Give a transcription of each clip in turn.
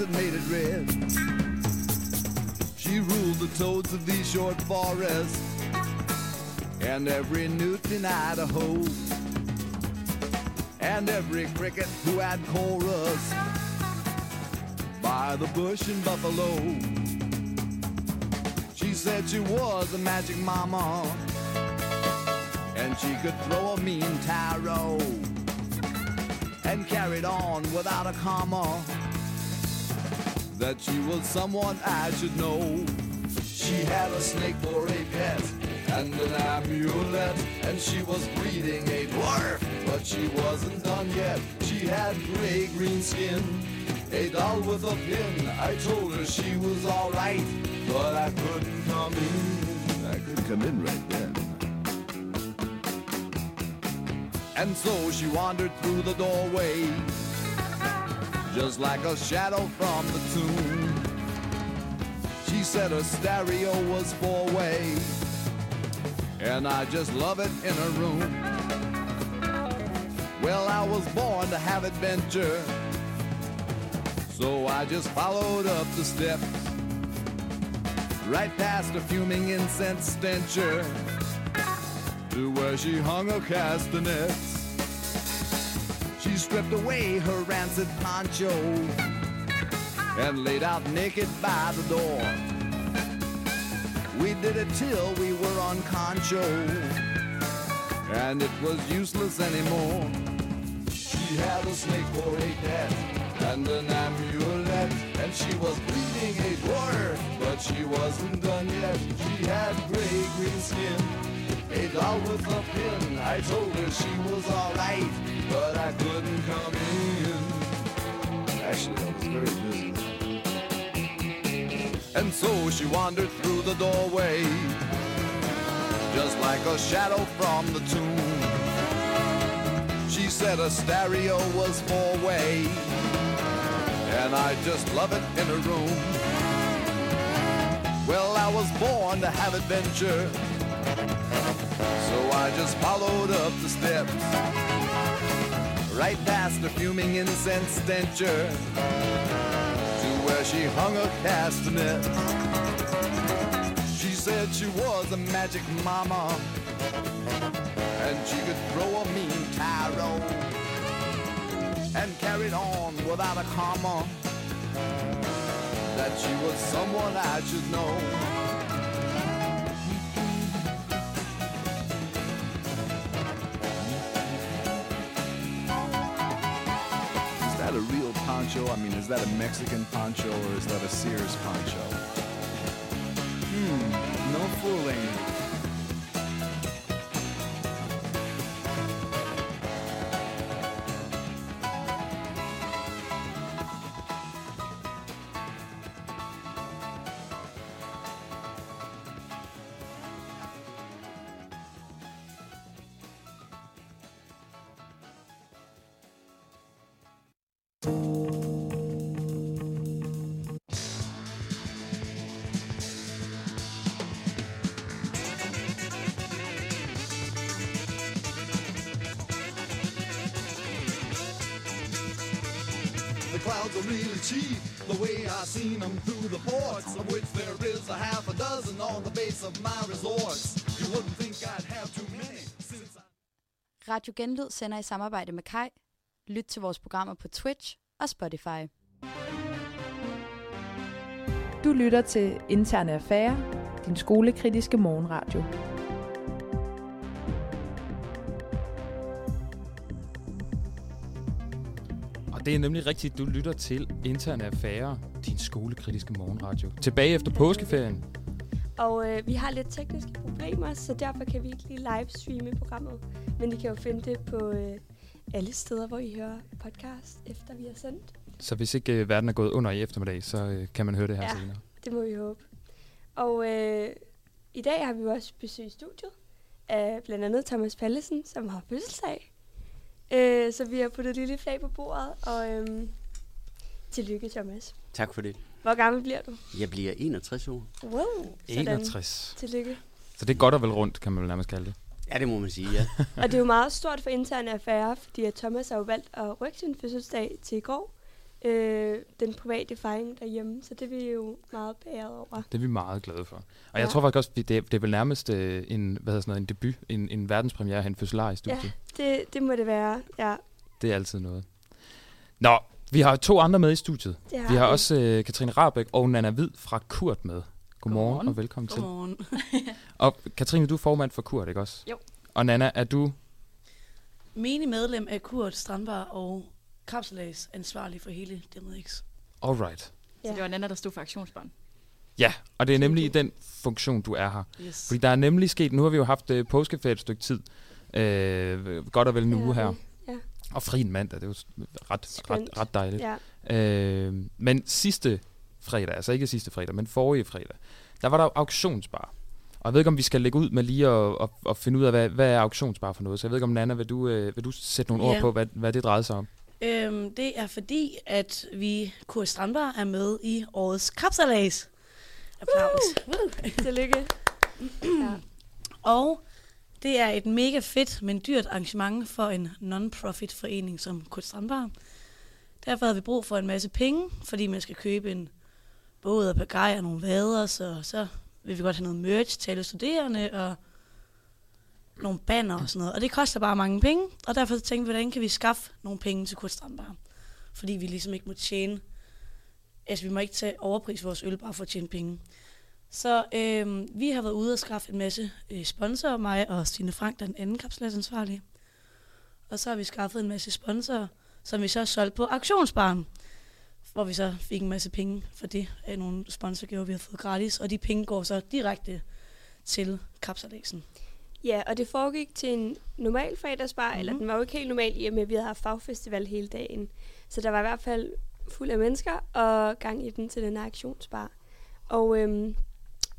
that made it red. She ruled the toads of these short forests and every newt in Idaho and every cricket who had chorus by the bush and Buffalo. She said she was a magic mama and she could throw a mean tarot and carried on without a comma that she was someone I should know. She had a snake for a pet and an amulet, and she was breeding a dwarf, but she wasn't done yet. She had gray green skin, a doll with a pin. I told her she was alright, but I couldn't come in. I could come in right then. And so she wandered through the doorway, just like a shadow from the tomb. She said her stereo was four way, and I just love it in her room. Well, I was born to have adventure, so I just followed up the steps, right past a fuming incense stencher, to where she hung her castanets. Stripped away her rancid poncho and laid out naked by the door. We did it till we were on concho, and it was useless anymore. She had a snake for a pet and an amulet, and she was bleeding a quarter, but she wasn't done yet. She had gray green skin, a doll with a pin. I told her she was alright, but I couldn't come in. Actually, I was very busy. And so she wandered through the doorway, just like a shadow from the tomb. She said a stereo was four way, and I just love it in a room. Well, I was born to have adventure, so I just followed up the steps, right past the fuming incense stencher to where she hung her castanet. She said she was a magic mama. And she could throw a mean tarot. And carried on without a comma. That she was someone I should know. Poncho? I mean, is that a Mexican poncho or is that a Sears poncho? Hmm, no fooling. Seen them through the ports, of which there is a half a dozen on the base of my resorts. You wouldn't think I'd have too many since I... Radio Genlyd sender i samarbejde med Kai. Lyt til vores programmer på Twitch og Spotify. Du lytter til Interne Affære, din skolekritiske morgenradio. Og det er nemlig rigtigt, du lytter til Interne Affære, din skolekritiske morgenradio. Tilbage efter påskeferien. Og øh, vi har lidt tekniske problemer, så derfor kan vi ikke lige livestreame programmet. Men I kan jo finde det på øh, alle steder, hvor I hører podcast, efter vi har sendt. Så hvis ikke øh, verden er gået under i eftermiddag, så øh, kan man høre det her Ja. senere. Det må vi håbe. Og øh, i dag har vi også besøg i studiet af blandt andet Thomas Pallesen, som har fødselsdag. Øh, så vi har puttet et lille flag på bordet, og øh, tillykke Thomas. Tak for det. Hvor gammel bliver du? Jeg bliver 61 år. Wow, sådan. 61. Tillykke. Så det er godt og vel rundt, kan man vel nærmest kalde det. Ja, det må man sige, ja. Og det er jo meget stort for interne affære, fordi at Thomas har jo valgt at rykke sin fødselsdag til i går. Øh, den private fejring derhjemme, så det er vi jo meget bæret over. Det er vi meget glade for. Og jeg Ja. tror faktisk også, det er, det er vel nærmest øh, en, hvad hedder sådan noget, en debut, en, en verdenspremiere en fødselar i studiet. Ja. Det, det må det være, ja. Det er altid noget. Nå, vi har to andre med i studiet. Det Vi har også øh, Katrine Rabeck og Nana Hvid fra Kurt med. Godmorgen, Godmorgen. og velkommen til. Godmorgen. Og Katrine, du er formand for Kurt, ikke også? Jo. Og Nana, er du... Menig medlem af Kurt Strandbar og Kapselags ansvarlig for hele DMX. Alright. Så Ja. det var Nana, der stod for aktionsbarn. Ja, og det er nemlig i den funktion, du er her. Yes. Fordi der er nemlig sket, nu har vi jo haft øh, påskeferie et stykke tid, øh, godt og vel en uge her, Ja, og fri en mandag, det er jo ret, ret, Skønt. ret dejligt. ja. Øh, men sidste fredag, altså ikke sidste fredag, men forrige fredag, der var der jo auktionsbar. Og jeg ved ikke, om vi skal lægge ud med lige at, at, at finde ud af, hvad, hvad er auktionsbar for noget. Så jeg ved ikke, om Nana, vil du, øh, vil du sætte nogle ord Ja. på, hvad, hvad det drejede sig om? Øhm, det er fordi, at vi, Kurt Strandbar, er med i årets Kapselags. Applaus. Woo! Tillykke. ja. Og det er et mega fedt, men dyrt arrangement for en non-profit forening som Kurt Strandbar. Derfor havde vi brug for en masse penge, fordi man skal købe en båd og pagaj og nogle vader, så, så vil vi godt have noget merch til alle studerende og nogle banner og sådan noget. Og det koster bare mange penge, og derfor tænkte vi, hvordan kan vi skaffe nogle penge til Kurtstrandbar? Fordi vi ligesom ikke må tjene, altså vi må ikke tage overpris vores øl bare for at tjene penge. Så øh, vi har været ude og skaffe en masse øh, sponsorer, mig og Stine Frank, der er den anden kapsladsansvarlige. Og så har vi skaffet en masse sponsorer, som vi så solgte på auktionsbaren, hvor vi så fik en masse penge for det af nogle sponsorgaver, vi har fået gratis. Og de penge går så direkte til kapsalæsen ja, og det foregik til en normal fredagsbar, mm-hmm. eller Mhm. den var jo ikke helt normal i og med, at vi havde haft fagfestival hele dagen. Så der var i hvert fald fuld af mennesker og gang i den til den her aktionsbar. Og øhm,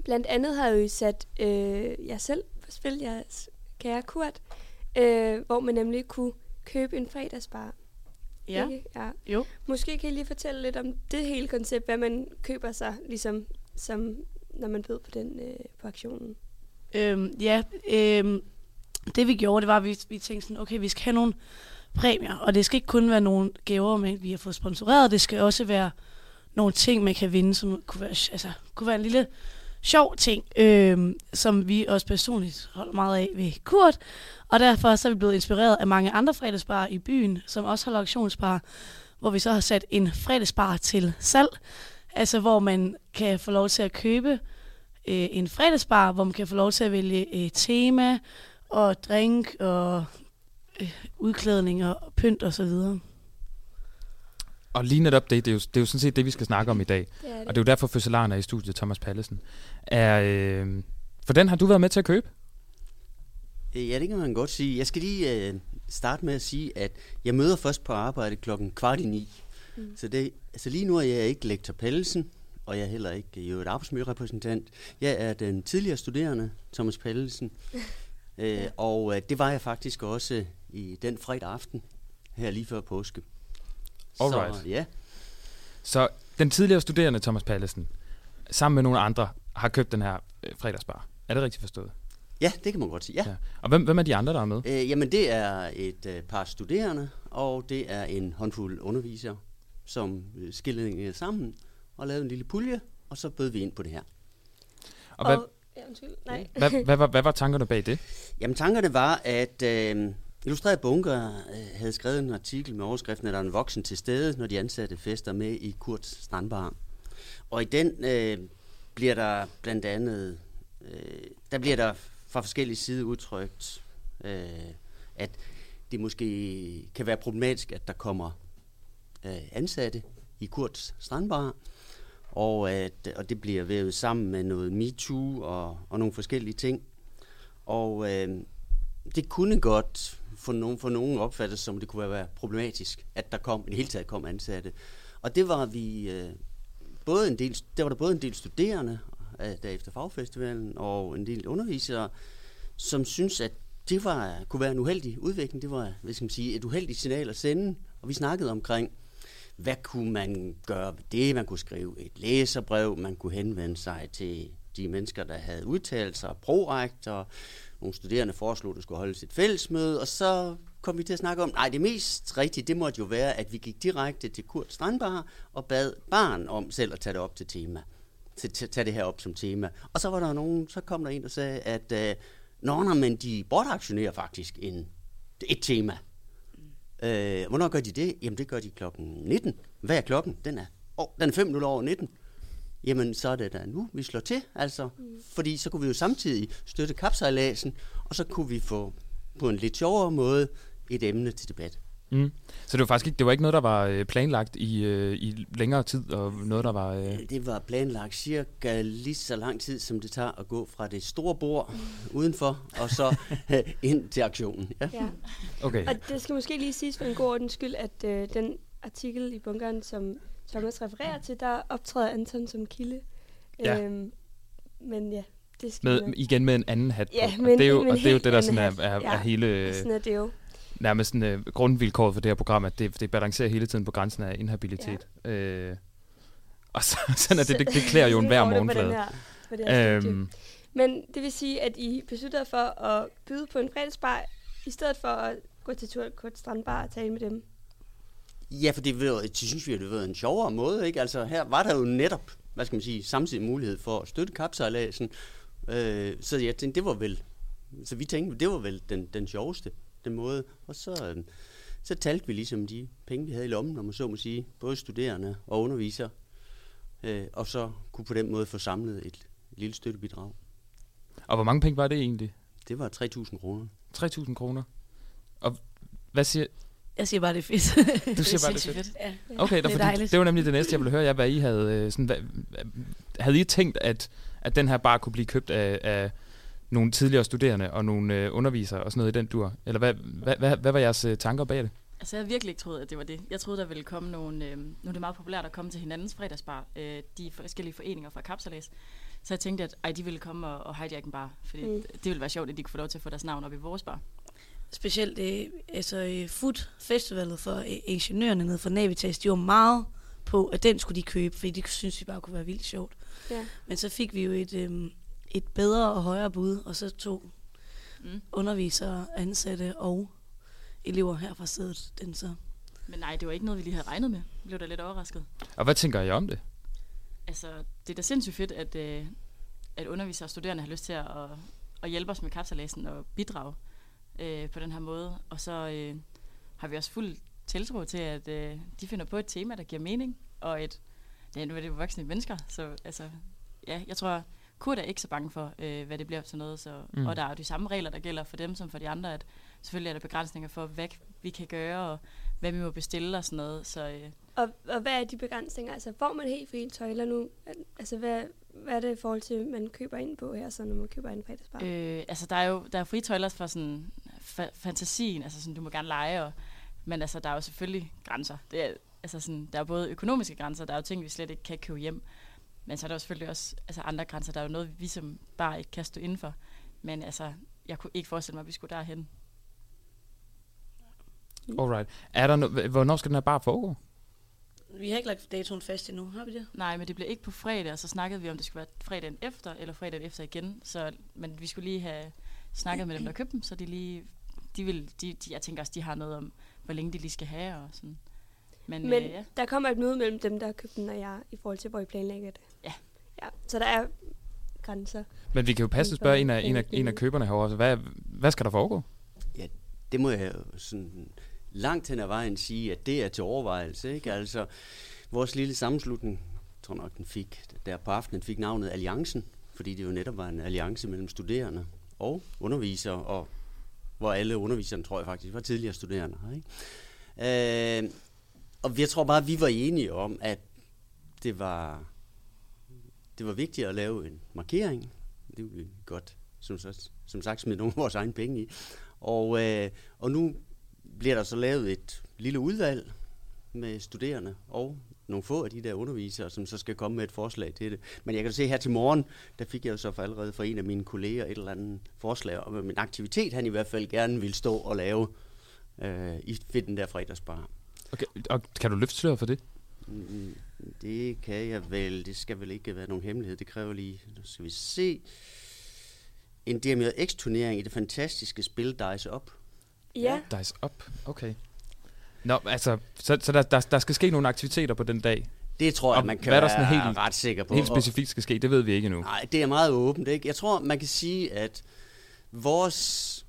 blandt andet har jeg jo sat øh, jeg selv på spil, jeres kære Kurt, øh, hvor man nemlig kunne købe en fredagsbar. Ikke? ja. Jo. Måske kan I lige fortælle lidt om det hele koncept, hvad man køber sig, ligesom som, når man bød på den øh, på aktionen. Øhm, ja, øhm, det vi gjorde, det var, at vi, vi tænkte sådan, okay, vi skal have nogle præmier, og det skal ikke kun være nogle gaver, men vi har fået sponsoreret, det skal også være nogle ting, man kan vinde, som kunne være, altså, kunne være en lille sjov ting, øhm, som vi også personligt holder meget af ved Kurt, og derfor så er vi blevet inspireret af mange andre fredagsbarer i byen, som også holder auktionsbar, hvor vi så har sat en fredagsbar til salg, altså hvor man kan få lov til at købe øh, en fredagsbar, hvor man kan få lov til at vælge øh, tema og drink og øh, udklædning og pynt og så videre. Og lige netop det, det er, jo, det er jo sådan set det, vi skal snakke om i dag. Det er det. Og det er jo derfor, fødselaren er i studiet, Thomas Pallesen. Er, øh, for den har du været med til at købe? Øh, Ja, det kan man godt sige. Jeg skal lige øh, starte med at sige, at jeg møder først på arbejde klokken kvart i ni. Mm. Så det, altså lige nu er jeg ikke lektor Pallesen, og jeg er heller ikke jo et arbejdsmiljørepræsentant. Jeg er den tidligere studerende, Thomas Pallesen. øh, og øh, det var jeg faktisk også i den fredag aften, her lige før påske. Alright. Så ja, Så den tidligere studerende Thomas Pallesen, sammen med nogle andre, har købt den her øh, fredagsbar. Er det rigtigt forstået? ja, det kan man godt sige. Ja. Ja. Og hvem, hvem er de andre, der er med? Øh, jamen, det er et øh, par studerende, og det er en håndfuld undervisere, som øh, skillede sammen og lavede en lille pulje, og så bød vi ind på det her. Og hvad, Ja, undskyld. Nej. hvad, hvad, var, hvad var tankerne bag det? Jamen, tankerne var, at øh, Illustreret Bunker øh, havde skrevet en artikel med overskriften, at der er en voksen til stede, når de ansatte fester med i Kurts Strandbar. Og i den øh, bliver der blandt andet, øh, der bliver der fra forskellige sider udtrykt, øh, at det måske kan være problematisk, at der kommer øh, ansatte i Kurts Strandbar, og, at, og det bliver vævet sammen med noget MeToo og, og nogle forskellige ting. Og øh, det kunne godt for nogen, for nogen opfattes som, det kunne være problematisk, at der kom, i det hele taget kom ansatte. Og det var vi, øh, både en del, der var der både en del studerende, øh, der efter fagfestivalen, og en del undervisere, som synes, at det var, kunne være en uheldig udvikling. Det var, hvad skal man sige, et uheldigt signal at sende. Og vi snakkede omkring, hvad kunne man gøre ved det? Man kunne skrive et læserbrev, man kunne henvende sig til de mennesker, der havde udtalt sig, proakt, og nogle studerende foreslog, at der skulle holdes et fællesmøde, og så kom vi til at snakke om, nej, det mest rigtige, det måtte jo være, at vi gik direkte til Kurt Strandbar og bad barn om selv at tage det op til tema. Til, til, tage det her op som tema. Og så var der nogen, så kom der en, der sagde, at øh, Nå, nå, men de bortaktionerer faktisk en, et tema. Øh, hvornår gør de det? Jamen, det gør de klokken 19. Hvad er klokken? Den er, oh, den er 5 minutter over 19. Jamen, så er det da nu, vi slår til, altså. Mm. Fordi så kunne vi jo samtidig støtte kapsejladsen, og så kunne vi få på en lidt sjovere måde et emne til debat. Mm. Så det var faktisk ikke, det var ikke noget, der var øh, planlagt i, øh, i længere tid, og noget, der var... Øh... Det var planlagt cirka lige så lang tid, som det tager at gå fra det store bord udenfor, og så ind til aktionen. Ja. ja. Okay. Og det skal måske lige siges for en god ordens skyld, at øh, den artikel i bunkeren, som Thomas refererer til, der optræder Anton som kilde. Ja. Øhm, men ja, det skal med, igen med en anden hat på. Ja, men, det er jo, og det er jo det, der sådan er, er, er, ja, hele... Sådan er det jo nærmest sådan, uh, grundvilkåret for det her program, at det, det balancerer hele tiden på grænsen af inhabilitet. Ja. Øh, og så, sådan er det, det, det klæder jo en hver morgenflade. Øhm. Men det vil sige, at I besluttede for at byde på en fredagsbar, i stedet for at gå til tur på et strandbar og tale med dem. Ja, for det, det synes vi, det var en sjovere måde. Ikke? Altså, her var der jo netop, hvad skal man sige, samtidig mulighed for at støtte kapsejladsen. Øh, så jeg tænkte, det var vel, så vi tænkte, det var vel den, den sjoveste måde. Og så, øh, så talte vi ligesom de penge, vi havde i lommen, om man så må sige, både studerende og undervisere, øh, og så kunne på den måde få samlet et, lille støttebidrag. Og hvor mange penge var det egentlig? Det var 3.000 kroner. 3.000 kroner? Og hvad siger... Jeg siger bare, det er fedt. Du siger bare, det er fedt? fedt. Ja. Okay, det, er det var nemlig det næste, jeg ville høre jer, hvad I havde... Øh, sådan, hvad, havde I tænkt, at, at den her bare kunne blive købt af, af nogle tidligere studerende og nogle øh, undervisere og sådan noget i den dur? Eller hvad, hvad, hvad, hvad var jeres øh, tanker bag det? Altså, jeg havde virkelig ikke troet, at det var det. Jeg troede, der ville komme nogle... Øh, nu er det meget populært at komme til hinandens fredagsbar, øh, de forskellige foreninger fra Kapsalæs. Så jeg tænkte, at ej, de ville komme og, og hijack en bar, fordi mm. det ville være sjovt, at de kunne få lov til at få deres navn op i vores bar. Specielt øh, altså, Food Festivalet for øh, ingeniørerne nede fra Navitas, de var meget på, at den skulle de købe, fordi de synes, det bare kunne være vildt sjovt. Ja. Men så fik vi jo et, øh, et bedre og højere bud, og så to mm. undervisere, ansatte og elever her fra stedet. Den så. Men nej, det var ikke noget, vi lige havde regnet med. Jeg blev da lidt overrasket. Og hvad tænker I om det? Altså, det er da sindssygt fedt, at, øh, at undervisere og studerende har lyst til at, at hjælpe os med kapsalæsen og bidrage øh, på den her måde. Og så øh, har vi også fuld tiltro til, at øh, de finder på et tema, der giver mening, og et, ja, nu er det jo voksne mennesker, så altså, ja, jeg tror, Kurt er ikke så bange for, øh, hvad det bliver til noget. Så, mm. Og der er jo de samme regler, der gælder for dem som for de andre. At selvfølgelig er der begrænsninger for, hvad vi kan gøre, og hvad vi må bestille og sådan noget. Så, øh. og, og hvad er de begrænsninger? Altså får man helt fri tøjler nu? Altså hvad, hvad er det i forhold til, man køber ind på her, så når man køber en fredagsbar? Øh, altså der er jo der er fri tøjler for sådan fa- fantasien, altså sådan, du må gerne lege, og, men altså der er jo selvfølgelig grænser. Det er, altså sådan, der er både økonomiske grænser, der er jo ting, vi slet ikke kan købe hjem. Men så er der jo selvfølgelig også altså andre grænser. Der er jo noget, vi som bare ikke kan stå indenfor. Men altså, jeg kunne ikke forestille mig, at vi skulle derhen. Alright. Er der no- hvornår skal den her bare foregå? Vi har ikke lagt datoen fast endnu, har vi det? Nej, men det bliver ikke på fredag, og så snakkede vi om, det skulle være fredagen efter, eller fredagen efter igen. Så, men vi skulle lige have snakket med dem, der købte dem, så de lige, de vil, de, de, jeg tænker også, de har noget om, hvor længe de lige skal have og sådan. Men, Men øh, ja. der kommer et møde mellem dem, der har købt den, og jeg, i forhold til, hvor I planlægger det. Ja. Så der er grænser. Men vi kan jo passe spørge en af, en af, en af køberne herovre. Hvad, hvad skal der foregå? Ja, det må jeg jo sådan langt hen ad vejen sige, at det er til overvejelse. Ikke? Altså, vores lille sammenslutning, jeg tror nok, den fik, der på aftenen fik navnet Alliancen, fordi det jo netop var en alliance mellem studerende og undervisere, og hvor alle underviserne, tror jeg faktisk, var tidligere studerende. Ikke? Øh, og jeg tror bare, at vi var enige om, at det var, det var vigtigt at lave en markering. Det ville vi godt, som, som sagt, smide nogle af vores egne penge i. Og, øh, og nu bliver der så lavet et lille udvalg med studerende og nogle få af de der undervisere, som så skal komme med et forslag til det. Men jeg kan se her til morgen, der fik jeg jo så for allerede fra en af mine kolleger et eller andet forslag om en aktivitet, han i hvert fald gerne vil stå og lave øh, i den der fredagsbar. Okay, og kan du løfte sløret for det? Mm, det kan jeg vel. Det skal vel ikke være nogen hemmelighed. Det kræver lige... Nu skal vi se. En DMX-turnering i det fantastiske spil Dice Up. Ja, Dice up. Okay. Nå, altså, så, så der, der, der skal ske nogle aktiviteter på den dag. Det tror jeg, Og man kan hvad er der være sådan helt- ret sikker på. Helt specifikt skal ske, det ved vi ikke endnu. Nej, det er meget åbent. Ikke? Jeg tror, man kan sige, at vores,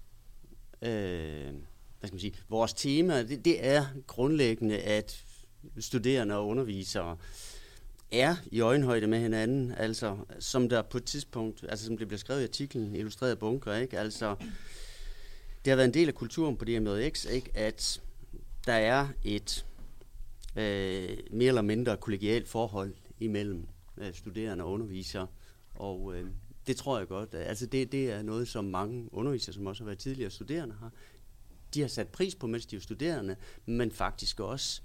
øh, hvad skal man sige, vores tema, det, det er grundlæggende, at studerende og undervisere er i øjenhøjde med hinanden, altså som der på et tidspunkt, altså som det bliver skrevet i artiklen, illustreret bunker, ikke? Altså, det har været en del af kulturen på DMX, ikke? At der er et øh, mere eller mindre kollegialt forhold imellem øh, studerende og undervisere, og øh, det tror jeg godt. Altså det, det er noget, som mange undervisere, som også har været tidligere studerende, har. De har sat pris på, mens de er studerende, men faktisk også,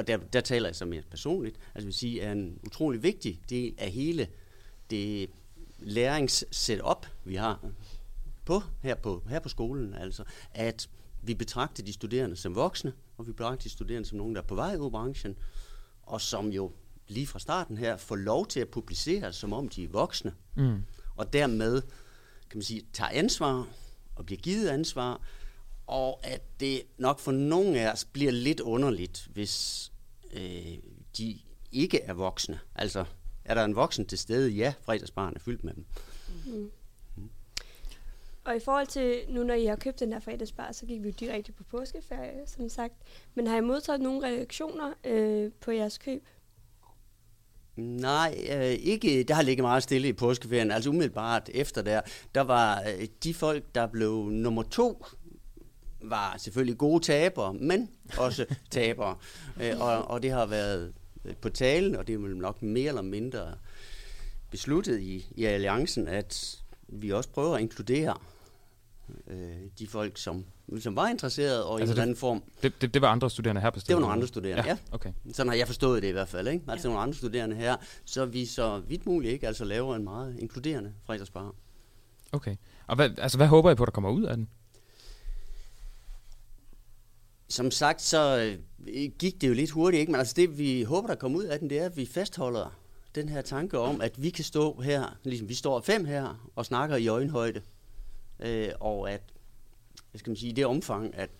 og der, der taler jeg så mere personligt, altså vil sige, er en utrolig vigtig del af hele det læringssetup, vi har på, her, på, her på skolen, altså at vi betragter de studerende som voksne, og vi betragter de studerende som nogen, der er på vej ud af branchen, og som jo lige fra starten her får lov til at publicere, som om de er voksne, Mm. og dermed kan man sige, tager ansvar og bliver givet ansvar, og at det nok for nogle af os bliver lidt underligt, hvis øh, de ikke er voksne. Altså, er der en voksen til stede? Ja, fredagsbarn er fyldt med dem. og i forhold til nu, når I har købt den her fredagsbar, så gik vi jo direkte på påskeferie, som sagt. Men har I modtaget nogle reaktioner øh, på jeres køb? Nej, øh, ikke. Der har ligget meget stille i påskeferien. Altså umiddelbart efter der, der var øh, de folk, der blev nummer to, var selvfølgelig gode tabere, men også tabere. Øh, og, og det har været øh, på talen, og det er vel nok mere eller mindre besluttet i, i alliancen, at vi også prøver at inkludere øh, de folk, som, som var interesserede, og altså i Altså en det- eller anden form. Det, det, det var andre studerende her på stedet? Det var nogle andre studerende, ja. Okay. Sådan har jeg forstået det i hvert fald, ikke? Altså nogle andre studerende her, så vi så vidt muligt ikke altså laver en meget inkluderende fredagsbar. okay. Og hvad, altså, hvad håber I på, der kommer ud af den? Som sagt, så øh, gik det jo lidt hurtigt, ikke? Men altså det, vi håber, der kommer ud af den, det er, at vi fastholder den her tanke om, at vi kan stå her, ligesom vi står fem her, og snakker i øjenhøjde. Øh, og at, hvad skal man sige, i det omfang, at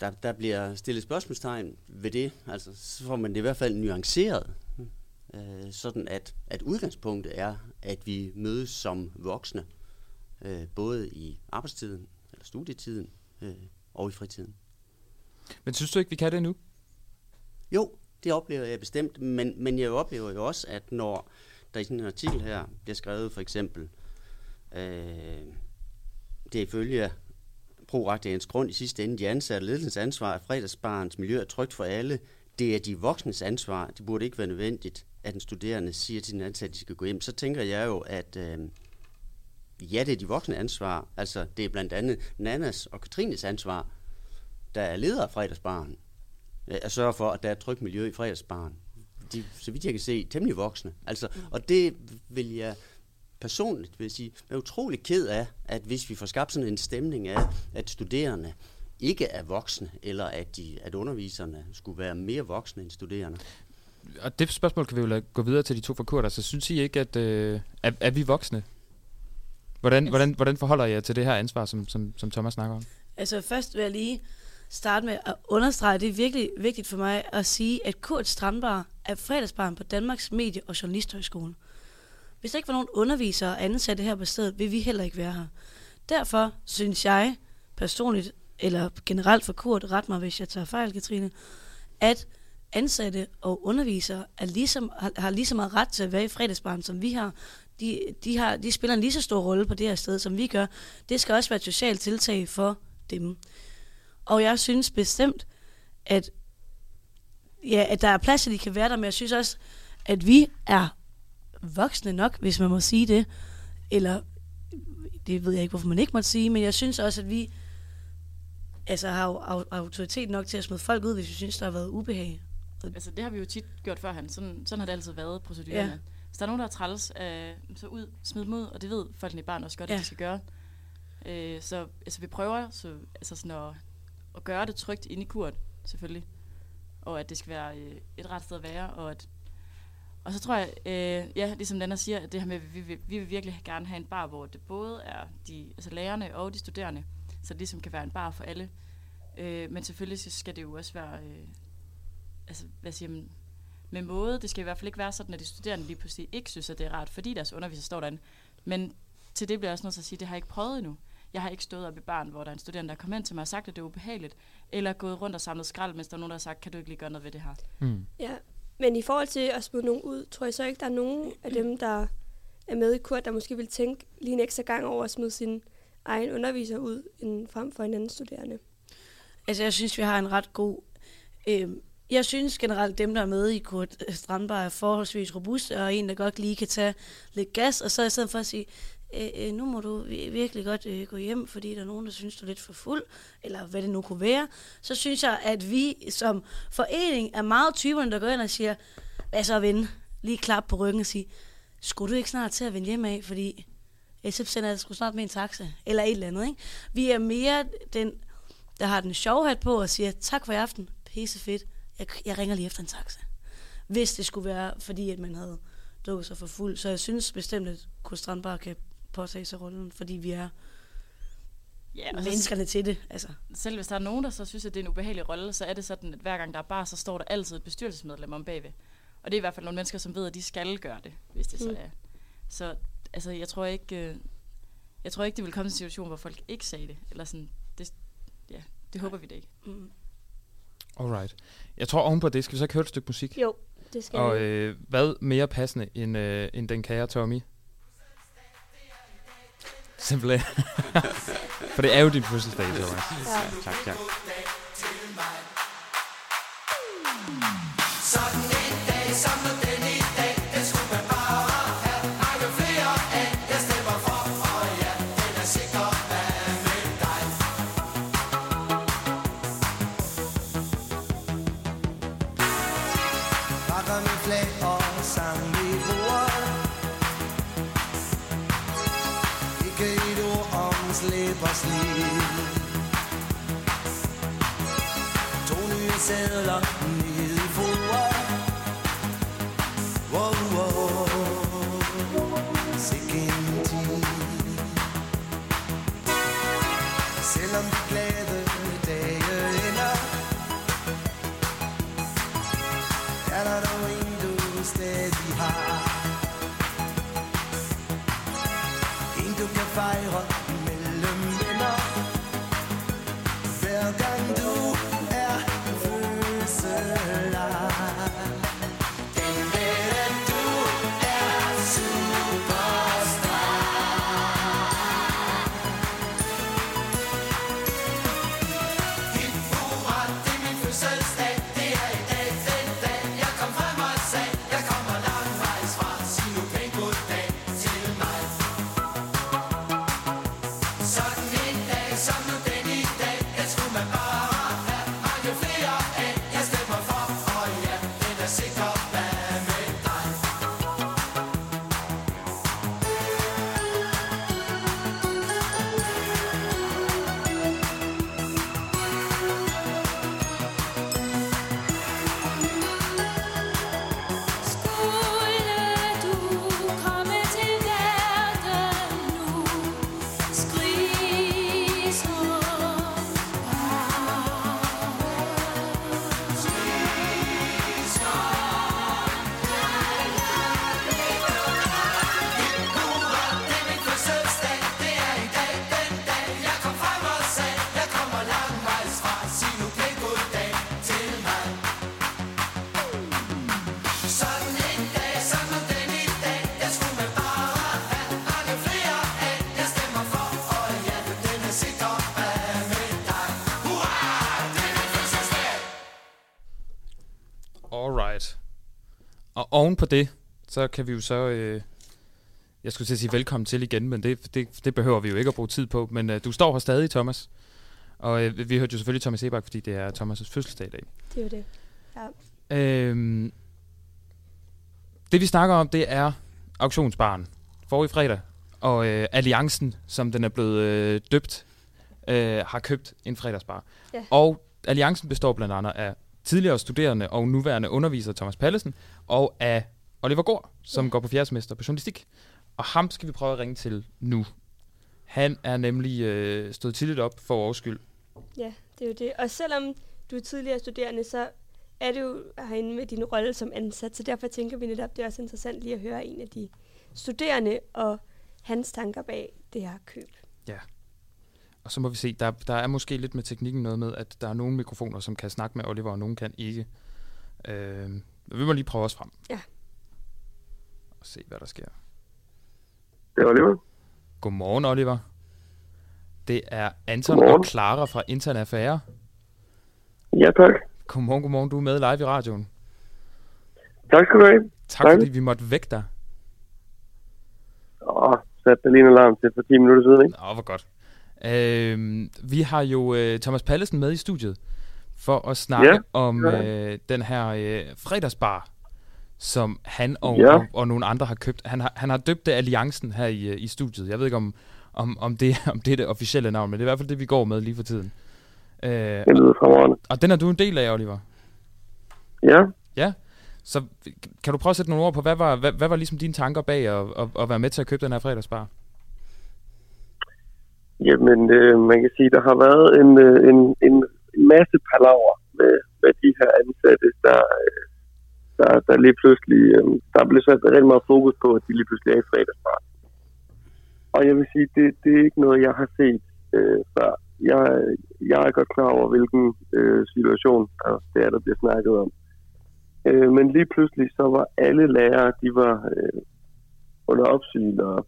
der, der bliver stillet spørgsmålstegn ved det, altså så får man det i hvert fald nuanceret, øh, sådan at, at udgangspunktet er, at vi mødes som voksne, øh, både i arbejdstiden, eller studietiden, øh, og i fritiden. Men synes du ikke, vi kan det nu? Jo, det oplever jeg bestemt, men, men jeg oplever jo også, at når der i sådan en artikel her bliver skrevet for eksempel, øh, det er ifølge pro-rettighedens grund i sidste ende, de ansatte ledelsens ansvar, at fredagsbarns miljø er trygt for alle. Det er de voksnes ansvar. Det burde ikke være nødvendigt, at den studerende siger til den ansatte, at de skal gå hjem. Så tænker jeg jo, at øh, ja, det er de voksne ansvar. Altså, det er blandt andet Nannas og Katrines ansvar, der er leder af fredagsbarn, øh, at sørge for, at der er et trygt miljø i fredagsbarn. De, så vidt jeg kan se, temmelig voksne. Altså, og det vil jeg personligt vil jeg sige, er utrolig ked af, at hvis vi får skabt sådan en stemning af, at studerende ikke er voksne, eller at, de, at underviserne skulle være mere voksne end studerende. Og det spørgsmål kan vi jo lade gå videre til de to forkurter. Så synes I ikke, at øh, er, er vi voksne? Hvordan, Altså- hvordan, hvordan forholder I jer til det her ansvar, som, som, som Thomas snakker om? Altså først vil jeg lige starte med at understrege, det er virkelig vigtigt for mig at sige, at Kurt Strandbar er fredagsbarn på Danmarks Medie- og Journalisthøjskole. Hvis der ikke var nogen undervisere og ansatte her på stedet, vil vi heller ikke være her. Derfor synes jeg personligt, eller generelt for Kurt, ret mig hvis jeg tager fejl, Katrine, at ansatte og undervisere er ligesom, har, har lige så meget ret til at være i fredagsbarn, som vi har. De, de, har. de spiller en lige så stor rolle på det her sted, som vi gør. Det skal også være et socialt tiltag for dem. Og jeg synes bestemt, at, ja, at der er plads, at de kan være der, men jeg synes også, at vi er voksne nok, hvis man må sige det. Eller, det ved jeg ikke, hvorfor man ikke må sige, men jeg synes også, at vi altså, har au- au- autoritet nok til at smide folk ud, hvis vi synes, der har været ubehag. Altså, det har vi jo tit gjort førhen. Sådan, sådan har det altid været, procedurerne. Hvis der er nogen, der er træls, øh, så ud, smid dem ud, og det ved folkene i barn også godt, Ja. at de skal gøre. Øh, så altså, vi prøver så, altså sådan at, at gøre det trygt inde i kurt, selvfølgelig. Og at det skal være øh, et ret sted at være, og at og så tror jeg, øh, ja, ligesom Lennart siger, at det her med, at vi, vi, vi vil virkelig gerne have en bar, hvor det både er de, altså lærerne og de studerende, så det ligesom kan være en bar for alle. Øh, men selvfølgelig så skal det jo også være, øh, altså hvad siger man, med måde. Det skal i hvert fald ikke være sådan, at de studerende lige pludselig ikke synes, at det er rart, fordi deres underviser står derinde. Men til det bliver jeg også nødt til at sige, at det har jeg ikke prøvet endnu. Jeg har ikke stået op i barn, hvor der er en studerende, der er kommet ind til mig og sagt, at det er ubehageligt, eller gået rundt og samlet skrald, mens der er nogen, der har sagt, kan du ikke lige gøre noget ved det her? Mm. Ja, men i forhold til at smide nogen ud, tror jeg så ikke, der er nogen af dem, der er med i kurt, der måske vil tænke lige en ekstra gang over at smide sin egen underviser ud, end frem for en anden studerende. Altså, jeg synes, vi har en ret god... Øh, jeg synes generelt, dem, der er med i Kurt øh, Strandbar, er forholdsvis robuste, og en, der godt lige kan tage lidt gas, og så i stedet for at sige, øh, nu må du virkelig godt øh, gå hjem, fordi der er nogen, der synes, du er lidt for fuld, eller hvad det nu kunne være, så synes jeg, at vi som forening er meget typerne, der går ind og siger, hvad så ven, lige klap på ryggen og sige, skulle du ikke snart til at vende hjem af, fordi SF sender jeg snart med en taxa, eller et eller andet, ikke? Vi er mere den, der har den sjove hat på og siger, tak for i aften, pisse fedt, jeg, jeg ringer lige efter en taxa. Hvis det skulle være, fordi at man havde drukket sig for fuld. Så jeg synes bestemt, at Kurt Strandbar kan påtage sig rollen, fordi vi er Ja, og menneskerne til det. Altså. Selv hvis der er nogen, der så synes, at det er en ubehagelig rolle, så er det sådan, at hver gang der er bar, så står der altid et bestyrelsesmedlem om bagved. Og det er i hvert fald nogle mennesker, som ved, at de skal gøre det, hvis det mm. så er. Så altså, jeg tror ikke, øh, jeg tror ikke, det vil komme til en situation, hvor folk ikke sagde det. Eller sådan, det, ja, det håber vi det ikke. Mm. Alright. Jeg tror ovenpå det, skal vi så ikke høre et stykke musik? Jo, det skal Og øh, hvad mere passende end, øh, end den kære Tommy? Simpelthen. For det er jo din fødselsdag, Thomas. Ja. Tak, tak. Nye sædler oven på det, så kan vi jo så... Øh, jeg skulle til at sige velkommen til igen, men det, det, det behøver vi jo ikke at bruge tid på. Men øh, du står her stadig, Thomas. Og øh, vi hørte jo selvfølgelig Thomas Ebak, fordi det er Thomas' fødselsdag i dag. Det er jo det. Ja. Øhm, det vi snakker om, det er auktionsbaren. Forrige fredag. Og øh, Alliancen, som den er blevet øh, døbt, øh, har købt en fredagsbar. Ja. Og Alliancen består blandt andet af tidligere studerende og nuværende underviser Thomas Pallesen, og af Oliver Gård, som Ja. går på fjerde semester på journalistik. Og ham skal vi prøve at ringe til nu. Han er nemlig øh, stået tidligt op for vores skyld. Ja, det er jo det. Og selvom du er tidligere studerende, så er det jo herinde med din rolle som ansat, så derfor tænker vi netop, det er også interessant lige at høre en af de studerende og hans tanker bag det her køb. Og så må vi se, der, der er måske lidt med teknikken noget med, at der er nogle mikrofoner, som kan snakke med Oliver, og nogle kan ikke. Øh, men vi må lige prøve os frem. Ja. Og se, hvad der sker. Det er Oliver. Godmorgen, Oliver. Det er Anton Godmorgen. og Clara fra Intern Affære. Ja, tak. Godmorgen, godmorgen. Du er med live i radioen. Tak skal du have. Tak, Tak. fordi vi måtte vække dig. Åh, satte lige en alarm til for 10 minutter siden, ikke? Nå, hvor godt. Øh, vi har jo øh, Thomas Pallesen med i studiet for at snakke Ja, om øh, den her øh, fredagsbar, som han og, Ja. og, og nogle andre har købt. Han har, han har døbt det Alliancen her i, øh, i studiet. Jeg ved ikke, om, om, om, det, om det er det officielle navn, men det er i hvert fald det, vi går med lige for tiden. Øh, Det lyder fremragende. og den er du en del af, Oliver. Ja, Ja. Så kan du prøve at sætte nogle ord på, hvad var, hvad, hvad var ligesom dine tanker bag at, at, at være med til at købe den her fredagsbar? Jamen øh, man kan sige, der har været en, øh, en, en masse palaver med, med de her ansatte, der, øh, der, der lige pludselig, øh, der blev sat rigtig meget fokus på, at de lige pludselig er i fredagsbar. Og jeg vil sige, det, det er ikke noget, jeg har set øh, før. Jeg, jeg er godt klar over, hvilken øh, situation der, det er, der bliver snakket om. Øh, men lige pludselig så var alle lærere, de var øh, under opsyn, og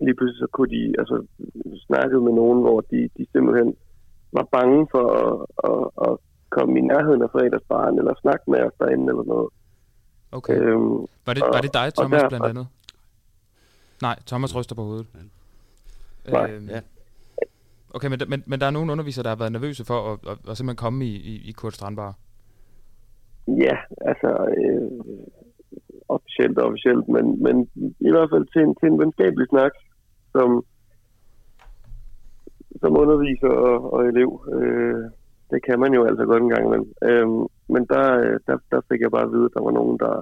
lige pludselig så kunne de altså, snakke med nogen, hvor de, de simpelthen var bange for at, at, at komme i nærheden af fredagsbaren, eller snakke med os derinde, eller noget. Okay. Øhm, Var det, og- var det dig, Thomas, der- blandt andet? Nej, Thomas ryster på hovedet. Nej. Øhm, Ja. Okay, men, men, men der er nogle undervisere, der har været nervøse for at, at, at simpelthen komme i, i, i Kurt Strandbar. Ja, altså øh, officielt og officielt, men, men i hvert fald til en, til en venskabelig snak, som, som underviser og, og elev. Øh, det kan man jo altså godt en gang imellem. Øh, men der, øh, der, der fik jeg bare at vide, at der var nogen, der,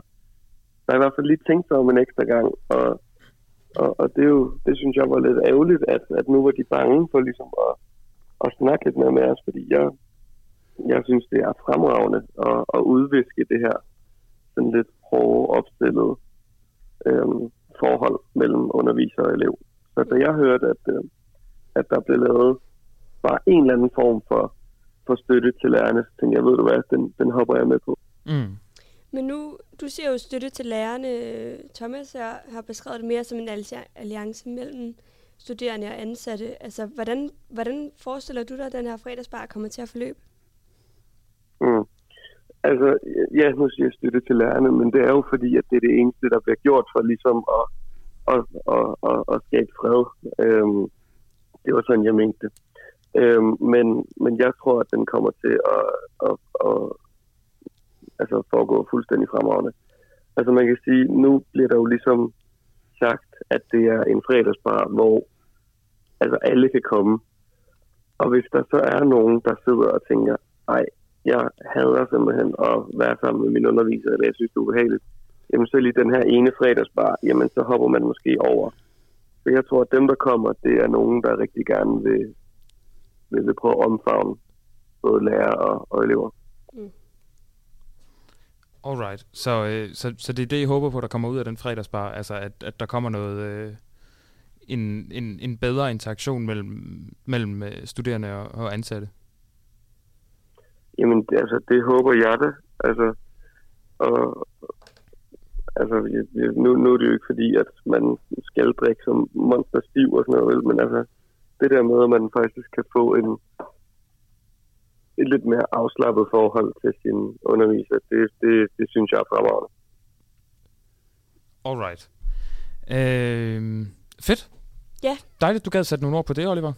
der i hvert fald lige tænkte sig om en ekstra gang. Og, og, og det, er jo, det synes jeg var lidt ærgerligt, at, at nu var de bange for ligesom at, at snakke lidt mere med os, fordi jeg, jeg synes, det er fremragende at, at udviske det her sådan lidt hårde opstillede øhm, forhold mellem underviser og elev. Så da jeg hørte, at, øh, at der blev lavet bare en eller anden form for, for støtte til lærerne, så tænkte jeg, ved du hvad, den, den hopper jeg med på. Mm. Men nu, du siger jo støtte til lærerne. Thomas har, har beskrevet det mere som en alli- alliance mellem studerende og ansatte. Altså, hvordan, hvordan forestiller du dig, at den her fredagsbar kommer til at forløbe? Mm. Altså, ja, nu siger jeg støtte til lærerne, men det er jo fordi, at det er det eneste, der bliver gjort for ligesom at, og, og, og, og skabe fred. Øhm, det var sådan, jeg mente det. Øhm, men, men jeg tror, at den kommer til at, at, at altså foregå fuldstændig fremragende. Altså man kan sige, nu bliver der jo ligesom sagt, at det er en fredagsbar, hvor altså alle kan komme. Og hvis der så er nogen, der sidder og tænker, ej, jeg hader simpelthen at være sammen med min underviser, eller jeg synes, det er ubehageligt, jamen så lige den her ene fredagsbar, jamen så hopper man måske over. Så jeg tror, at dem, der kommer, det er nogen, der rigtig gerne vil, vil, vil prøve at omfavne både lærere og, og elever. Alright. Så, øh, så, så det er det, jeg håber på, der kommer ud af den fredagsbar. Altså, at, at der kommer noget... Øh, en, en, en bedre interaktion mellem, mellem øh, studerende og, og ansatte. Jamen, det, altså, det håber jeg da. Altså, og, altså, nu, nu er det jo ikke fordi, at man skal drikke som monster stiv og sådan noget, vel, men altså, det der med, at man faktisk kan få en, et lidt mere afslappet forhold til sin underviser, det, det, det synes jeg er fremragende. Alright. Øh, fedt. Ja. Dejligt, du gad sætte nogle ord på det, Oliver.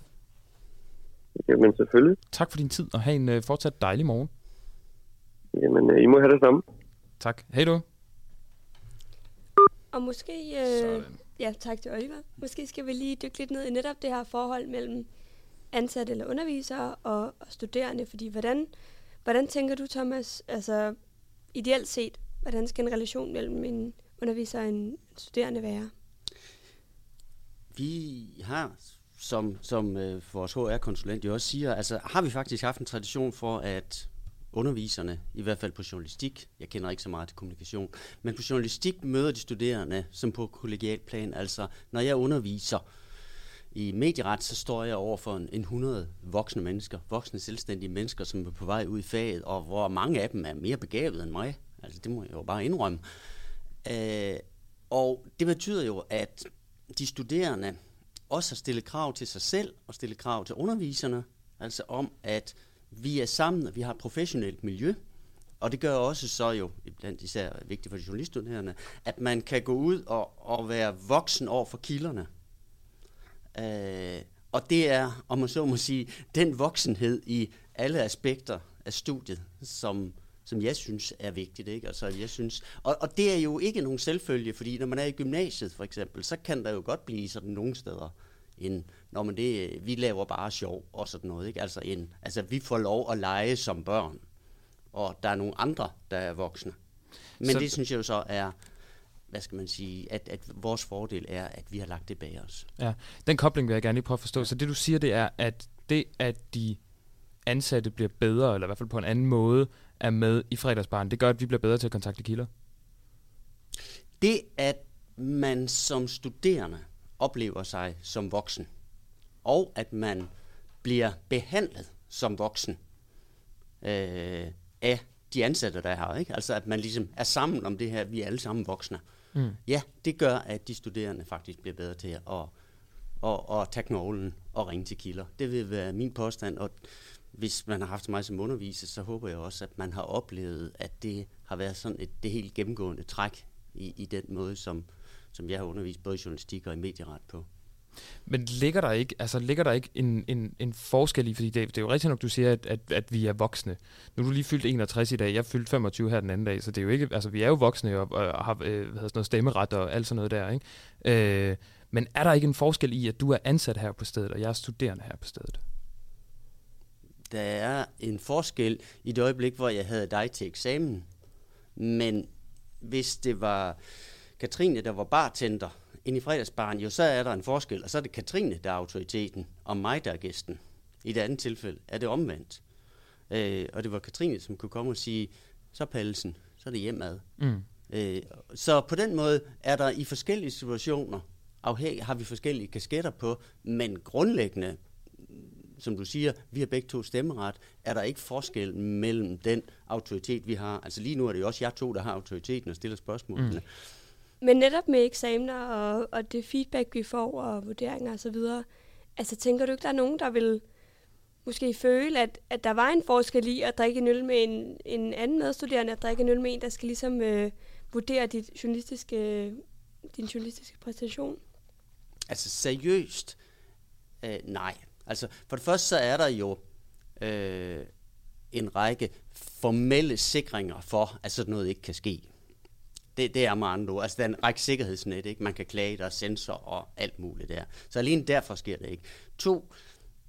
Jamen, selvfølgelig. Tak for din tid, og have en øh, fortsat dejlig morgen. Jamen, øh, I må have det samme. Tak. Hej du. Og måske, øh, ja, tak til Oliver. Måske skal vi lige dykke lidt ned i netop det her forhold mellem ansatte eller undervisere og, og studerende, fordi hvordan, hvordan tænker du, Thomas, altså ideelt set, hvordan skal en relation mellem en underviser og en studerende være? Vi har som, som øh, vores HR-konsulent jo også siger, altså har vi faktisk haft en tradition for, at underviserne, i hvert fald på journalistik, jeg kender ikke så meget til kommunikation, men på journalistik møder de studerende som på kollegial plan. Altså, når jeg underviser i medieret, så står jeg over for en, en 100 voksne mennesker, voksne selvstændige mennesker, som er på vej ud i faget, og hvor mange af dem er mere begavet end mig. Altså, det må jeg jo bare indrømme. Øh, og det betyder jo, at de studerende også har stillet krav til sig selv og stillet krav til underviserne, altså om, at vi er sammen, og vi har et professionelt miljø, og det gør også så jo, blandt især vigtigt for de journaliststuderende, at man kan gå ud og, og være voksen over for kilderne. Øh, og det er, om man så må sige, den voksenhed i alle aspekter af studiet, som, som jeg synes er vigtigt. Ikke? Altså, jeg synes, og, og det er jo ikke nogen selvfølge, fordi når man er i gymnasiet for eksempel, så kan der jo godt blive sådan nogle steder en, når man det, vi laver bare sjov og sådan noget. Ikke? Altså, en, altså vi får lov at lege som børn, og der er nogle andre, der er voksne. Men så, det synes jeg jo så er, hvad skal man sige, at, at vores fordel er, at vi har lagt det bag os. Ja, den kobling vil jeg gerne lige prøve at forstå. Så det du siger, det er, at det, at de ansatte bliver bedre, eller i hvert fald på en anden måde, er med i fredagsbaren, det gør, at vi bliver bedre til at kontakte kilder. Det, at man som studerende oplever sig som voksen, og at man bliver behandlet som voksen øh, af de ansatte, der er her. Ikke? Altså at man ligesom er sammen om det her, vi er alle sammen voksne. Mm. Ja, det gør, at de studerende faktisk bliver bedre til at, at, at, at tage knoglen og ringe til kilder. Det vil være min påstand, og hvis man har haft mig som underviser, så håber jeg også, at man har oplevet, at det har været sådan et det helt gennemgående træk i, i den måde, som, som jeg har undervist både i journalistik og i medieret på. Men ligger der ikke, altså, ligger der ikke en, en, en forskel i, fordi det, det er jo rigtigt nok, du siger, at, at, at vi er voksne. Nu er du lige fyldt 61 i dag, jeg fyldte 25 her den anden dag, så det er jo ikke, altså vi er jo voksne og, og har øh, hvad hedder sådan noget, stemmeret og alt sådan noget der, ikke? Øh, men er der ikke en forskel i, at du er ansat her på stedet, og jeg er studerende her på stedet? Der er en forskel i det øjeblik, hvor jeg havde dig til eksamen. Men hvis det var Katrine, der var bartender inde i fredagsbaren, jo så er der en forskel, og så er det Katrine, der er autoriteten, og mig, der er gæsten. I det andet tilfælde er det omvendt. Øh, og det var Katrine, som kunne komme og sige, så Pallesen, så er det hjemad. Mm. Øh, så på den måde er der i forskellige situationer, afhæng, har vi forskellige kasketter på, men grundlæggende, som du siger, vi har begge to stemmeret, er der ikke forskel mellem den autoritet, vi har. Altså lige nu er det jo også jer to, der har autoriteten og stiller spørgsmålene. Mm. Men netop med eksamener og, og det feedback, vi får, og vurderinger osv., altså tænker du ikke, der er nogen, der vil måske føle, at, at der var en forskel i at drikke en øl med en, en anden medstuderende, at drikke en øl med en, der skal ligesom øh, vurdere dit journalistiske, din journalistiske præstation? Altså seriøst? Øh, nej. Altså for det første så er der jo øh, en række formelle sikringer for, at sådan noget ikke kan ske. Det, det er med andre ord. Altså, der er en række sikkerhedsnet, ikke? Man kan klage, der er sensor og alt muligt der. Så alene derfor sker det ikke. To,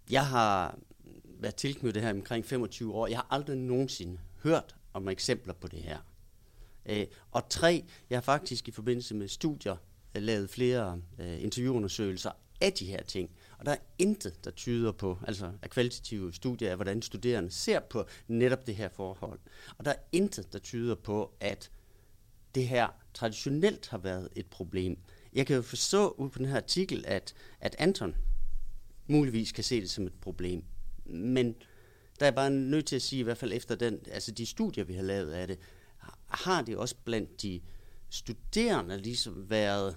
jeg har været tilknyttet her omkring 25 år. Jeg har aldrig nogensinde hørt om eksempler på det her. Øh, og tre, jeg har faktisk i forbindelse med studier øh, lavet flere øh, interviewundersøgelser af de her ting. Og der er intet, der tyder på, altså af kvalitative studier af, hvordan studerende ser på netop det her forhold. Og der er intet, der tyder på, at det her traditionelt har været et problem. Jeg kan jo forstå ud på den her artikel, at, at Anton muligvis kan se det som et problem. Men der er bare nødt til at sige, i hvert fald efter den, altså de studier, vi har lavet af det, har det også blandt de studerende ligesom været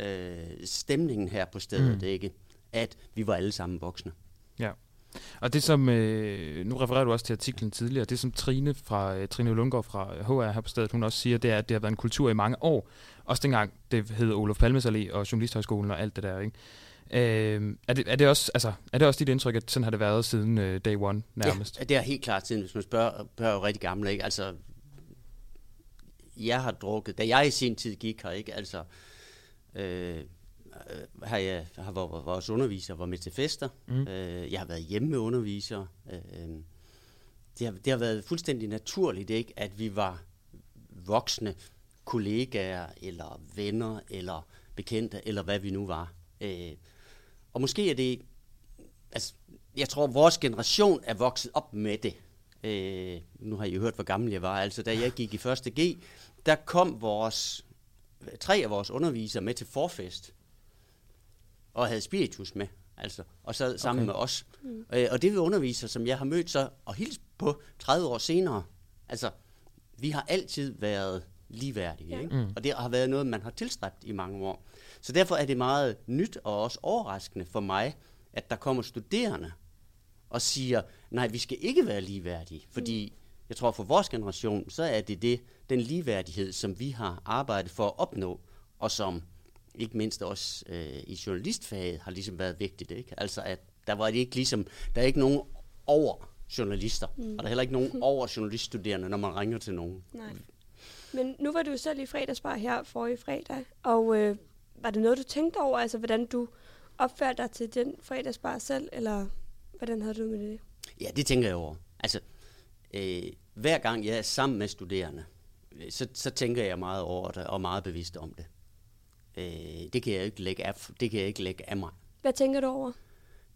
øh, stemningen her på stedet, Mm. ikke? At vi var alle sammen voksne. Ja. Og det som, øh, nu refererer du også til artiklen tidligere, det som Trine fra øh, Trine Lundgaard fra HR her på stedet, hun også siger, det er, at det har været en kultur i mange år. Også dengang det hed Olof Palmes Allé og Journalisthøjskolen og alt det der, ikke? Øh, er, det, er, det også, altså, er det også dit indtryk, at sådan har det været siden øh, day one nærmest? Ja, det er helt klart siden, hvis man spørger, spørger jo rigtig gamle, ikke? Altså, jeg har drukket, da jeg i sin tid gik her, ikke? Altså, øh, øh, har jeg har vores, vores underviser var med til fester. Mm. Øh, jeg har været hjemme med undervisere. Øh, det, har, det har været fuldstændig naturligt, ikke? At vi var voksne kollegaer, eller venner, eller bekendte, eller hvad vi nu var. Øh, og måske er det altså, jeg tror, vores generation er vokset op med det. Øh, nu har I jo hørt, hvor gammel jeg var. Altså, da jeg gik i første G, der kom vores, tre af vores undervisere med til forfest, og havde spiritus med, altså, og sad sammen Okay. med os. Mm. Øh, og det vil undervisere, som jeg har mødt så, og hilst på 30 år senere. Altså, vi har altid været ligeværdige, Ja. ikke? Mm. Mm. og det har været noget, man har tilstræbt i mange år. Så derfor er det meget nyt og også overraskende for mig, at der kommer studerende og siger, nej, vi skal ikke være ligeværdige, fordi jeg tror for vores generation, så er det, det den ligeværdighed, som vi har arbejdet for at opnå, og som ikke mindst også øh, i journalistfaget har ligesom været vigtigt. Ikke? Altså at der var ikke ligesom, der er ikke nogen over journalister, Mm. mm. og der er heller ikke nogen over journaliststuderende, når man ringer til nogen. Nej. Men nu var du selv i fredagsbar her forrige fredag, og øh, var det noget, du tænkte over, altså hvordan du opførte dig til den fredagsbar selv, eller hvordan havde du med det? Ja, det tænker jeg over. Altså, øh, hver gang jeg er sammen med studerende, øh, så, så tænker jeg meget over det, og meget bevidst om det. Øh, det, kan jeg ikke lægge af, det kan jeg ikke lægge af mig. Hvad tænker du over?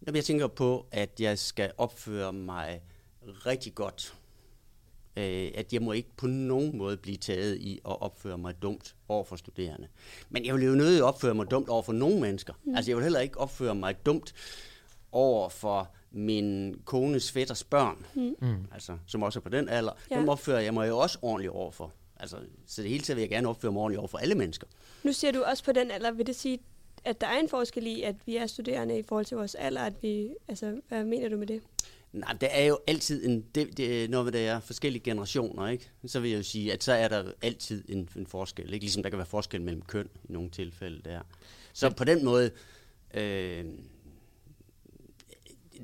Jamen, jeg tænker på, at jeg skal opføre mig rigtig godt. Øh, at jeg må ikke på nogen måde blive taget i at opføre mig dumt over for studerende. Men jeg vil jo nødig opføre mig dumt over for nogle mennesker. Mm. Altså, jeg vil heller ikke opføre mig dumt over for min kones fætters børn, Mm. Mm. altså, som også er på den alder. Ja. Ja. Dem opfører jeg mig jo også ordentligt over for. Altså, så det hele taget vil jeg gerne opføre mig ordentligt over for alle mennesker. Nu siger du også på den alder, vil det sige, at der er en forskel i, at vi er studerende i forhold til vores alder, at vi, altså, hvad mener du med det? Nej, der er jo altid en, det, det, når der er forskellige generationer, ikke? så vil jeg jo sige, at så er der altid en, en forskel. Ikke? Ligesom der kan være forskel mellem køn i nogle tilfælde der. Så på den måde, øh,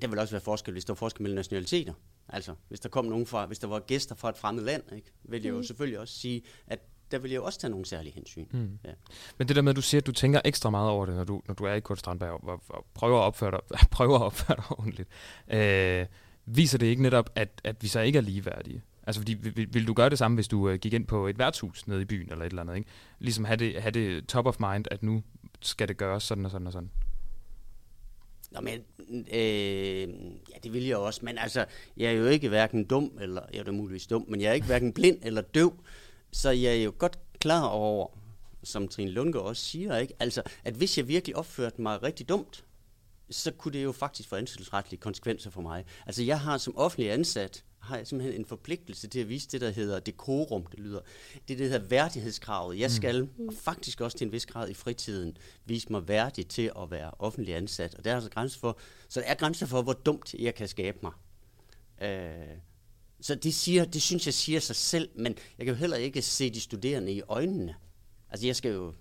der vil også være forskel, hvis der er forskel mellem nationaliteter. Altså, hvis der kom nogen fra, hvis der var gæster fra et fremmed land, ikke? vil jeg jo Mm. selvfølgelig også sige, at der vil jeg jo også tage nogle særlige hensyn. Mm. Ja. Men det der med, at du siger, at du tænker ekstra meget over det, når du, når du er i Kurt Strandberg og, og, prøver, at opføre dig, prøver at opføre dig ordentligt, øh, viser det ikke netop, at, at vi så ikke er ligeværdige? Altså, fordi, vil, vil- du gøre det samme, hvis du øh, gik ind på et værtshus nede i byen eller et eller andet, ikke? Ligesom have det, have det top of mind, at nu skal det gøres sådan og sådan og sådan. Nå, men, øh, ja, det vil jeg også, men altså, jeg er jo ikke hverken dum, eller, jeg er muligvis dum, men jeg er ikke hverken blind eller døv, så jeg er jo godt klar over, som Trine Lundgaard også siger, ikke? Altså, at hvis jeg virkelig opførte mig rigtig dumt, så kunne det jo faktisk få ansættelsesretlige konsekvenser for mig. Altså, jeg har som offentlig ansat, har jeg simpelthen en forpligtelse til at vise det, der hedder dekorum, det lyder. Det, der hedder værdighedskravet. Jeg skal mm. og faktisk også til en vis grad i fritiden vise mig værdig til at være offentlig ansat. Og der er altså grænser for, så der er grænser for, hvor dumt jeg kan skabe mig. Øh, så det, siger, det synes jeg siger sig selv, men jeg kan jo heller ikke se de studerende i øjnene. Altså jeg skal jo...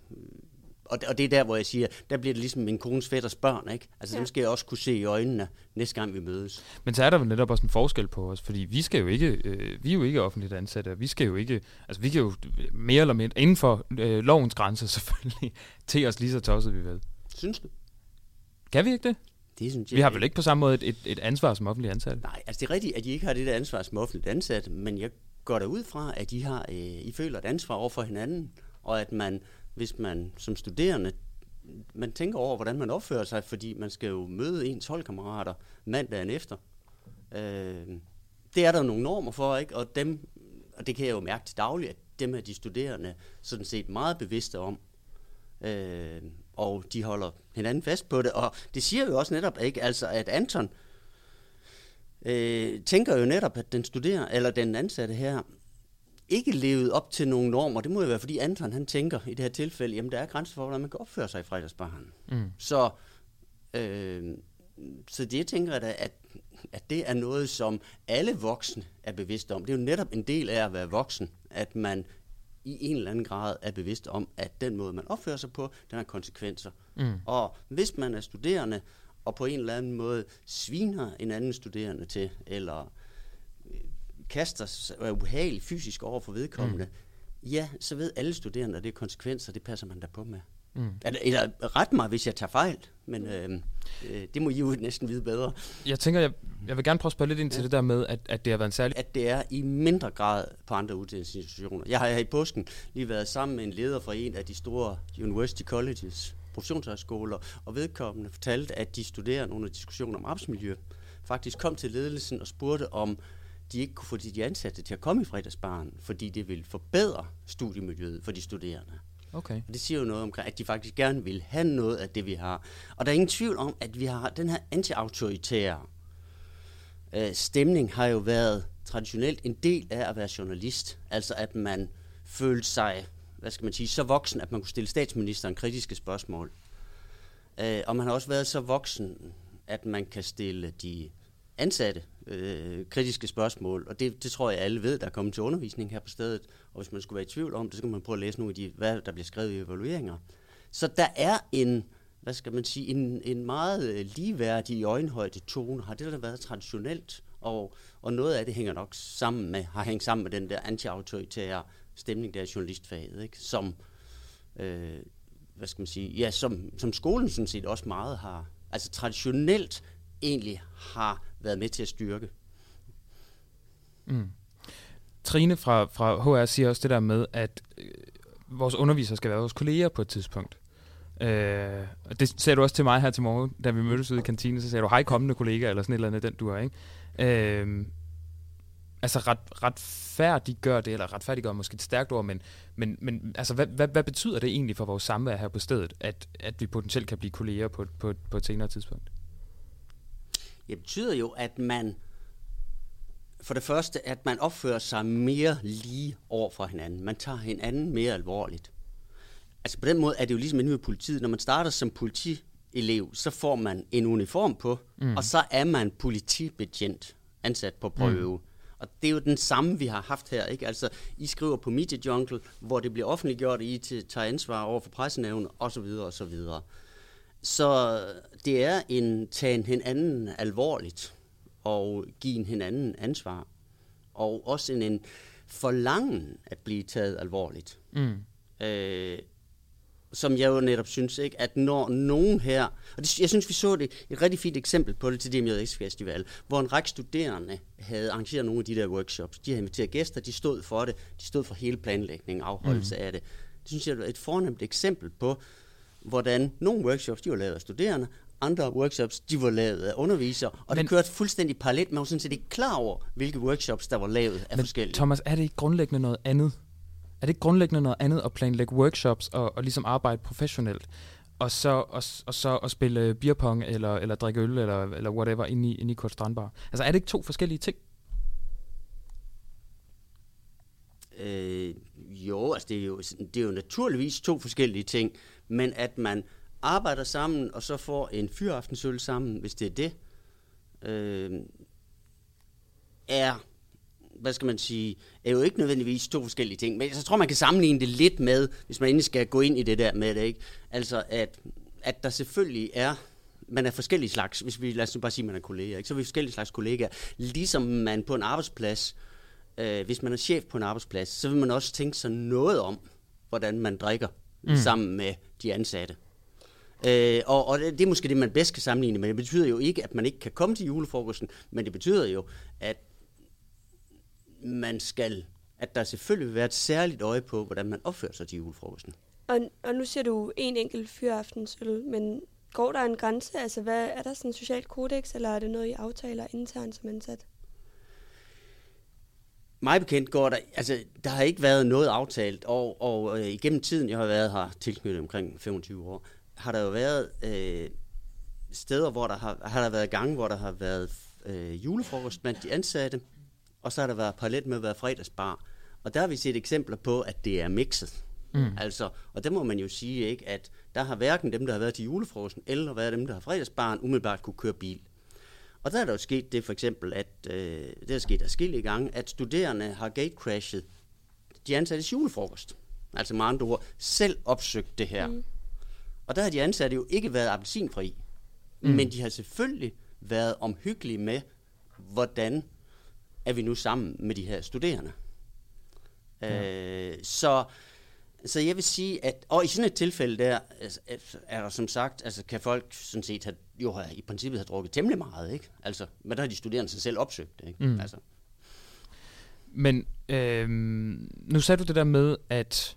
Og, og det er der, hvor jeg siger, der bliver det ligesom min kones fætters børn, ikke? Altså ja. Dem skal jeg også kunne se i øjnene, næste gang vi mødes. Men så er der vel netop også en forskel på os, fordi vi skal jo ikke, øh, vi er jo ikke offentligt ansatte, og vi skal jo ikke, altså vi kan jo mere eller mindre, inden for øh, lovens grænser selvfølgelig, til os lige så tosset vi vil. Synes du? Kan vi ikke det? Det synes jeg Vi har vel ikke på samme måde et, et, et ansvar som offentlige ansatte? Nej, altså det er rigtigt, at I ikke har det der ansvar som offentligt ansat, men jeg går da ud fra, at I, har, øh, I føler et ansvar over for hinanden, og at man, hvis man som studerende, man tænker over, hvordan man opfører sig, fordi man skal jo møde ens holdkammerater mandagen efter. Øh, det er der nogle normer for, ikke? Og dem, og det kan jeg jo mærke til dagligt, at dem er de studerende sådan set meget bevidste om. Øh, og de holder hinanden fast på det. Og det siger jo også netop, ikke? Altså, at Anton øh, tænker jo netop, at den studerende, eller den ansatte her, ikke levede op til nogle normer. Det må jo være, fordi Anton han tænker i det her tilfælde, jamen der er grænser for, hvordan man kan opføre sig i fredagsbaren. Mm. Så, øh, så det jeg tænker jeg da, at, at det er noget, som alle voksne er bevidste om. Det er jo netop en del af at være voksen, at man i en eller anden grad er bevidst om, at den måde, man opfører sig på, den har konsekvenser. Mm. Og hvis man er studerende, og på en eller anden måde sviner en anden studerende til, eller øh, kaster sig er ubehagelig fysisk over for vedkommende, mm. ja, så ved alle studerende, at det er konsekvenser, det passer man da på med. Mm. Eller, eller ret mig, hvis jeg tager fejl, men øh, øh, det må I jo næsten vide bedre. Jeg tænker, jeg, jeg vil gerne prøve at spørge lidt ind til Ja. det der med, at, at det har været en særlig... At det er i mindre grad på andre uddannelsesinstitutioner. Jeg har her i påsken lige været sammen med en leder fra en af de store university colleges, professionshøjskoler, og vedkommende fortalte, at de studerende under diskussioner om arbejdsmiljø faktisk kom til ledelsen og spurgte, om de ikke kunne få de ansatte til at komme i fredagsbaren, fordi det ville forbedre studiemiljøet for de studerende. Okay. Og det siger jo noget omkring, at de faktisk gerne vil have noget af det, vi har. Og der er ingen tvivl om, at vi har den her anti-autoritære øh, stemning har jo været traditionelt en del af at være journalist. Altså at man følte sig, hvad skal man sige, så voksen, at man kunne stille statsministeren kritiske spørgsmål. Øh, og man har også været så voksen, at man kan stille de ansatte øh, kritiske spørgsmål, og det, det tror jeg alle ved, der er kommet til undervisning her på stedet, og hvis man skulle være i tvivl om det, så kan man prøve at læse nogle af de, hvad der bliver skrevet i evalueringer. Så der er en, hvad skal man sige, en, en meget øh, ligeværdig i øjenhøjde tone, har det der været traditionelt, og, og noget af det hænger nok sammen med, har hængt sammen med den der anti-autoritære stemning, der er journalistfaget, ikke? som, øh, hvad skal man sige, ja, som, som skolen sådan set også meget har, altså traditionelt egentlig har været med til at styrke. Mm. Trine fra, fra HR siger også det der med, at øh, vores undervisere skal være vores kolleger på et tidspunkt. Øh, og det sagde du også til mig her til morgen, da vi mødtes ude i kantinen, så sagde du, hej kommende kollega, eller sådan et eller andet, den du er, ikke? Øh, altså ret, retfærdiggør det, eller retfærdiggør er måske et stærkt ord, men, men, men altså, hvad, hvad, hvad betyder det egentlig for vores samvær her på stedet, at, at vi potentielt kan blive kolleger på, på, på et senere tidspunkt? Det betyder jo, at man for det første, at man opfører sig mere lige over for hinanden. Man tager hinanden mere alvorligt. Altså på den måde er det jo ligesom inde ved politiet. Når man starter som politielev, så får man en uniform på, Mm. og så er man politibetjent ansat på prøve. Mm. Og det er jo den samme, vi har haft her. Ikke? Altså, I skriver på Media Jungle, hvor det bliver offentliggjort, I tager ansvar over for pressenævnet, osv. osv. Så det er en tagen hinanden alvorligt, og give hinanden ansvar. Og også en, en forlangen at blive taget alvorligt. Mm. Øh, som jeg jo netop synes, ikke, at når nogen her, og det, jeg synes, vi så det et rigtig fint eksempel på det til DMJX Festival, hvor en række studerende havde arrangeret nogle af de der workshops. De havde inviteret gæster, de stod for det, de stod for hele planlægningen, afholdelse mm. af det. Det synes jeg er et fornemt eksempel på, hvordan nogle workshops, de var lavet af studerende, andre workshops, de var lavet af undervisere, og Men, Men- det kørte fuldstændig parallelt. Man var sådan set ikke klar over, hvilke workshops, der var lavet af Men forskellige. Thomas, er det ikke grundlæggende noget andet? Er det ikke grundlæggende noget andet at planlægge workshops og, og ligesom arbejde professionelt, og så, og, og så at spille beerpong eller, eller drikke øl eller, eller whatever inde i, inde i Kurt Strandbar? Altså er det ikke to forskellige ting? Øh, jo, altså det er jo, det er jo naturligvis to forskellige ting, men at man arbejder sammen, og så får en fyraftensøl sammen, hvis det er det, øh, er, hvad skal man sige, er jo ikke nødvendigvis to forskellige ting. Men jeg tror, man kan sammenligne det lidt med, hvis man endelig skal gå ind i det der med det, ikke? Altså, at, at der selvfølgelig er man er forskellige slags, hvis vi lad os nu bare sige, man er kolleger, ikke? så er vi forskellige slags kollegaer. Ligesom man på en arbejdsplads, øh, hvis man er chef på en arbejdsplads, så vil man også tænke sig noget om, hvordan man drikker mm. sammen med de ansatte. Øh, og, og det det er måske det, man bedst kan sammenligne, men det betyder jo ikke, at man ikke kan komme til julefrokosten, men det betyder jo, at man skal, at der selvfølgelig vil være et særligt øje på, hvordan man opfører sig til julefrokosten. Og, og nu ser du en enkelt fyraftensøl, men går der en grænse? Altså, hvad, er der sådan en social kodex, eller er det noget, I aftaler internt som ansat? Mig bekendt går der, altså der har ikke været noget aftalt, og, og øh, igennem tiden, jeg har været her tilknyttet omkring 25 år, har der jo været øh, steder, hvor der har, har der været gange, hvor der har været øh, julefrokost blandt de ansatte, og så har der været parallelt med at være fredagsbar. Og der har vi set eksempler på, at det er mixet. Mm. Altså, og der må man jo sige, ikke, at der har hverken dem, der har været til julefrokosten, eller været dem, der har fredagsbaren, umiddelbart kunne køre bil. Og der er der jo sket det for eksempel, at øh, det er sket adskillige gange, at studerende har gatecrashet de ansattes julefrokost. Altså med andre ord, selv opsøgt det her. Mm. Og der har de ansatte jo ikke været appelsinfri. Mm. Mm. Men de har selvfølgelig været omhyggelige med, hvordan er vi nu sammen med de her studerende. Ja. Øh, så, så jeg vil sige, at og i sådan et tilfælde der, altså, er der som sagt, altså kan folk sådan set have, jo have, i princippet have drukket temmelig meget, ikke? Altså, men der har de studerende sig selv opsøgt det, ikke? Mm. Altså, Men øhm, nu sagde du det der med, at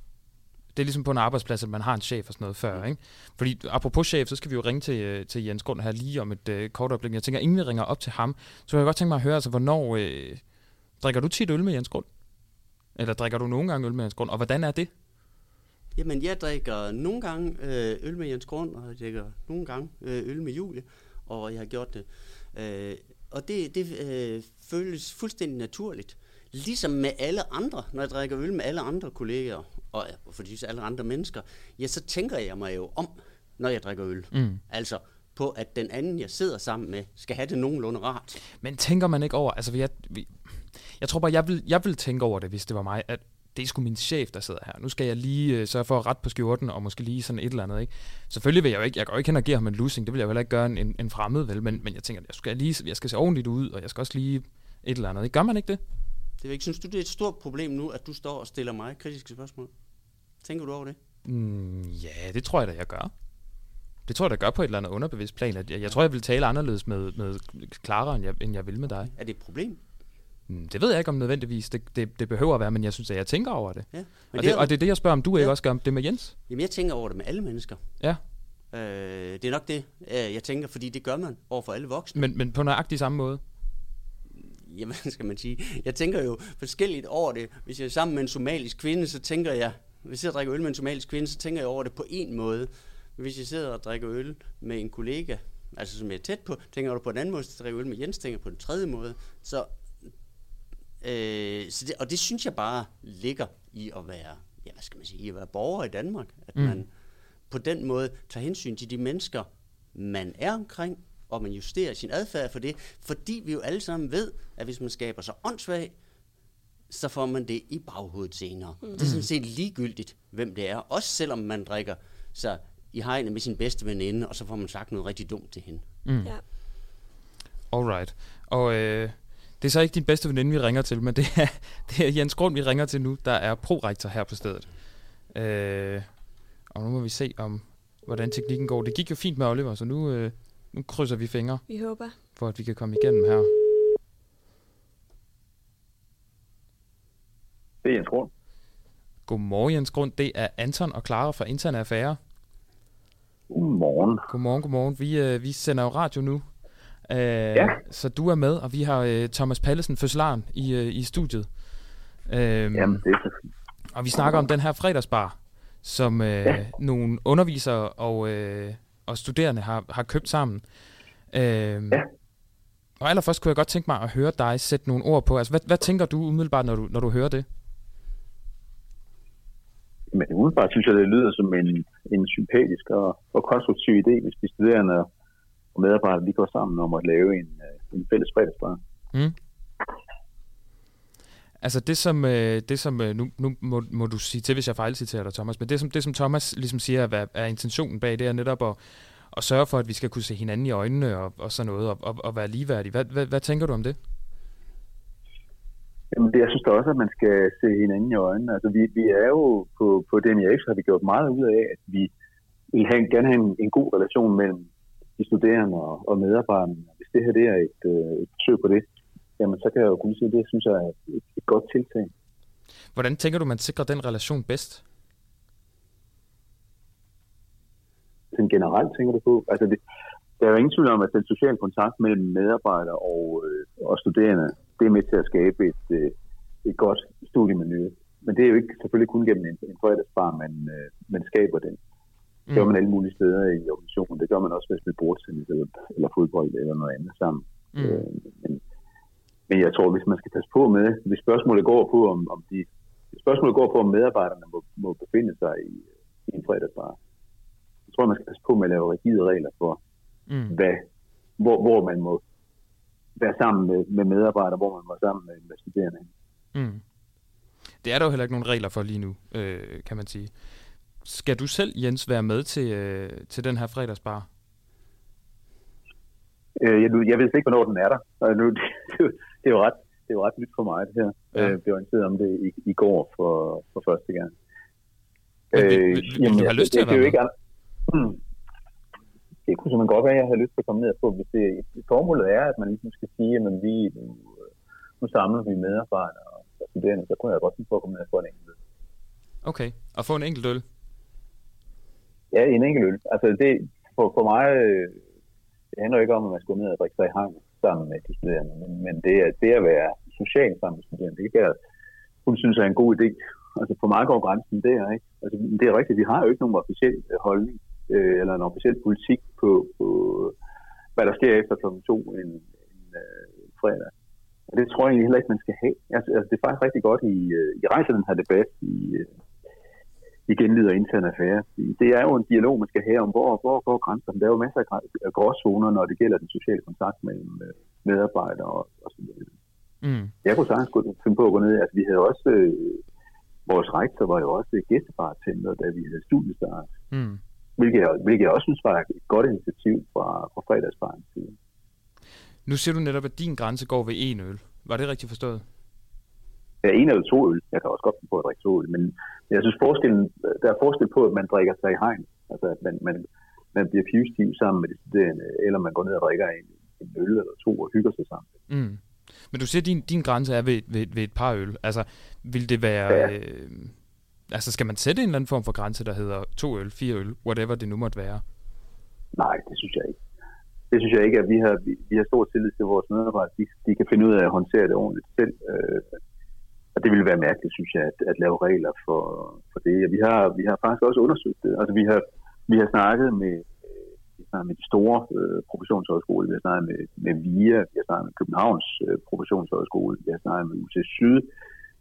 Det er ligesom på en arbejdsplads, at man har en chef og sådan noget før, ikke? Fordi apropos chef, så skal vi jo ringe til, øh, til Jens Grund her lige om et øh, kort øjeblik. Jeg tænker, inden vi ringer op til ham, så kunne jeg godt tænke mig at høre, altså, hvornår øh, drikker du tit øl med Jens Grund? Eller drikker du nogle gange øl med Jens Grund? Og hvordan er det? Jamen, jeg drikker nogle gange øh, øl med Jens Grund, og jeg drikker nogle gange øh, øl med Julie, og jeg har gjort det. Øh, og det, det øh, føles fuldstændig naturligt. Ligesom med alle andre, når jeg drikker øl med alle andre kolleger, og fordi alle andre mennesker, ja, så tænker jeg mig jo om, når jeg drikker øl. Mm. Altså på, at den anden, jeg sidder sammen med, skal have det nogenlunde rart. Men tænker man ikke over, altså jeg, vi, jeg tror bare, jeg vil, jeg vil tænke over det, hvis det var mig, at det er sgu min chef, der sidder her. Nu skal jeg lige øh, sørge for at rette på skjorten, og måske lige sådan et eller andet, ikke? Selvfølgelig vil jeg jo ikke, jeg går ikke hen og give ham en losing, det vil jeg jo heller ikke gøre en, en, fremmed, vel? Men, men jeg tænker, jeg skal, lige, jeg skal se ordentligt ud, og jeg skal også lige et eller andet, ikke? Gør man ikke det? Det ikke, synes du, det er et stort problem nu, at du står og stiller mig kritiske spørgsmål? Tænker du over det? Mm, ja, det tror jeg da, jeg gør. Det tror jeg da gør på et eller andet underbevidst plan. At jeg, jeg tror, jeg vil tale anderledes med, med Clara, end jeg, end jeg vil med dig. Er det et problem? Mm, Det ved jeg ikke om nødvendigvis. Det, det, det behøver at være, men jeg synes, at jeg tænker over det. Ja. Men Og det det, er- og det er det, jeg spørger om du ikke Ja. også gør om det med Jens. Jamen, jeg tænker over det med alle mennesker. Ja. Øh, det er nok det, øh, jeg tænker, fordi det gør man over for alle voksne. Men, men på nøjagtig samme måde. Jamen, skal man sige? Jeg tænker jo forskelligt over det. Hvis jeg er sammen med en somalisk kvinde, så tænker jeg, hvis jeg drikker øl med en somalisk kvinde, så tænker jeg over det på en måde. Hvis jeg sidder og drikker øl med en kollega, altså som jeg er tæt på, tænker jeg på en anden måde. Jeg drikker øl med Jens, tænker på den tredje måde. Så, øh, så det, og det synes jeg bare ligger i at være, ja, hvad skal man sige, i at være borger i Danmark. At Mm. mm. man på den måde tager hensyn til de mennesker, man er omkring, og man justerer sin adfærd for det, fordi vi jo alle sammen ved, at hvis man skaber sig åndssvag, så får man det i baghovedet senere. Mm. Det er sådan set ligegyldigt, hvem det er. Også selvom man drikker sig i hegnet med sin bedste veninde, og så får man sagt noget rigtig dumt til hende. Mm. Ja. Alright. Og øh, det er så ikke din bedste veninde, vi ringer til, men det er, det er Jens Grund, vi ringer til nu, der er prorektor her på stedet. Øh, og nu må vi se, om hvordan teknikken går. Det gik jo fint med Oliver, så nu, øh, nu krydser vi fingre, Vi håber. for at vi kan komme igennem her. Det er Jens Grund. Godmorgen, Jens Grund. Det er Anton og Clara fra Interne Affære. Godmorgen. Godmorgen, godmorgen. Vi, øh, vi sender jo radio nu. Øh, Ja. Så du er med, og vi har øh, Thomas Pallesen, fødselaren, i, øh, i studiet. Øh, Jamen, det er så fint. Og vi snakker om den her fredagsbar, som øh, ja. nogle undervisere og, øh, og studerende har, har købt sammen. Øh, ja. Og allerførst kunne jeg godt tænke mig at høre dig sætte nogle ord på. Altså, hvad, hvad tænker du umiddelbart, når du, når du hører det? Men umiddelbart synes jeg, det lyder som en, en sympatisk og, og konstruktiv idé, hvis de studerende og medarbejdere lige går sammen om at lave en, øh, en fælles fredagsbar. Mm. Altså det som, øh, det som øh, nu, nu må, må du sige til, hvis jeg fejlciterer dig, Thomas, men det som, det som Thomas ligesom siger, er, er intentionen bag, det er netop at, at sørge for, at vi skal kunne se hinanden i øjnene og, og sådan noget, og, og, og være ligeværdige. Hvad, hvad, hvad tænker du om det? Jamen, det, jeg synes da også, at man skal se hinanden i øjnene. Altså, vi, vi er jo på, på DMIX, har vi gjort meget ud af, at vi vil have, gerne have en, en god relation mellem de studerende og, og medarbejderne. Hvis det her det er et, øh, et forsøg på det, jamen så kan jeg jo kun sige, at det synes jeg er et, et godt tiltag. Hvordan tænker du, man sikrer den relation bedst? Sådan generelt tænker du på? Altså, det, der er jo ingen tvivl om, at den sociale kontakt mellem medarbejdere og, øh, og studerende, det er med til at skabe et, øh, et godt studiemiljø. Men det er jo ikke selvfølgelig kun gennem en, en fredagsbar, man, øh, man skaber den. Det gør man alle mulige steder i organisationen. Det gør man også, hvis man bordtennis eller, eller fodbold eller noget andet sammen. Mm. Øh, men, men jeg tror, hvis man skal passe på med, hvis spørgsmålet går på, om, om de spørgsmålet går på, om medarbejderne må, må befinde sig i, i en fredagsbar, så tror jeg, man skal passe på med at lave rigide regler for, Mm. hvad, hvor, hvor man må være sammen med, med medarbejdere, hvor man må sammen med, med studerende. Mm. Det er der jo heller ikke nogen regler for lige nu, øh, kan man sige. Skal du selv, Jens, være med til, øh, til den her fredagsbar? Øh, jeg, jeg ved ikke, hvornår den er der. Og nu, det, det, er jo- ret, det er jo ret nyt for mig, det her. Ja. Ja. Øh, blev orienteret om det i, i går for, for første gang. Men vil- vil- vil du have lyst til at det, det er være jo ikke an-. Det kunne simpelthen godt være, at jeg havde lyst til at komme ned på. Hvis det, formålet er, at man ligesom skal sige, at vi, nu, nu samler vi medarbejdere og studerende, så kunne jeg godt tænke på at komme ned og få en enkelt. Okay, og få en enkelt øl. Ja, en enkelt øl. Altså det, for, for mig, øh, det handler ikke om, at man skal gå ned og drikke sig i hang sammen med de studerende, men, men det, er, det at være social sammen med studerende, det kan jeg hun synes er en god idé. Altså for mig går grænsen der, ikke? Altså det er rigtigt, vi har jo ikke nogen officiel øh, holdning, øh, eller en officiel politik på, på hvad der sker efter kl. 2 en, en øh, fredag. Og det tror jeg heller ikke, man skal have. Altså, altså det er faktisk rigtig godt, I, øh, I rejser den her debat i, øh, i genlyd og interne affære. Det er jo en dialog, man skal have om, hvor, hvor går grænserne. Der er jo masser af gråzoner, når det gælder den sociale kontakt mellem øh, medarbejdere og, og så videre. Mm. Jeg kunne sagtens gå- finde på at gå ned. Altså, vi havde også... Øh, vores rektor var jo også gæstebartender, da vi havde studiestart. Mm. Hvilket jeg, hvilket jeg også synes var et godt initiativ fra, fra fredagsbarens side. Nu siger du netop, at din grænse går ved en øl. Var det rigtigt forstået? En eller to øl. Jeg kan også godt finde på at drikke to øl, men jeg synes forskellen, der er forskel på, at man drikker sig i hegn. Altså, at man, man, man bliver pivstiv sammen med de studerende, eller man går ned og drikker en, en øl eller to og hygger sig sammen. Mm. Men du siger, at din, din grænse er ved, ved, ved et par øl. Altså, vil det være... Ja. Øh, altså, skal man sætte en eller anden form for grænse, der hedder to øl, fire øl, whatever det nu måtte være? Nej, det synes jeg ikke. Det synes jeg ikke, at vi har, vi, vi har stor tillid til vores medarbejdere. De, de kan finde ud af at håndtere det ordentligt selv. Øh, og det ville være mærkeligt, synes jeg, at, at lave regler for, for det. Og vi har, vi har faktisk også undersøgt det. Altså, vi har, vi har snakket med, med de store øh, professionshøjskoler. Vi har snakket med, med VIA. Vi har snakket med Københavns øh, professionshøjskole. Vi har snakket med UC Syd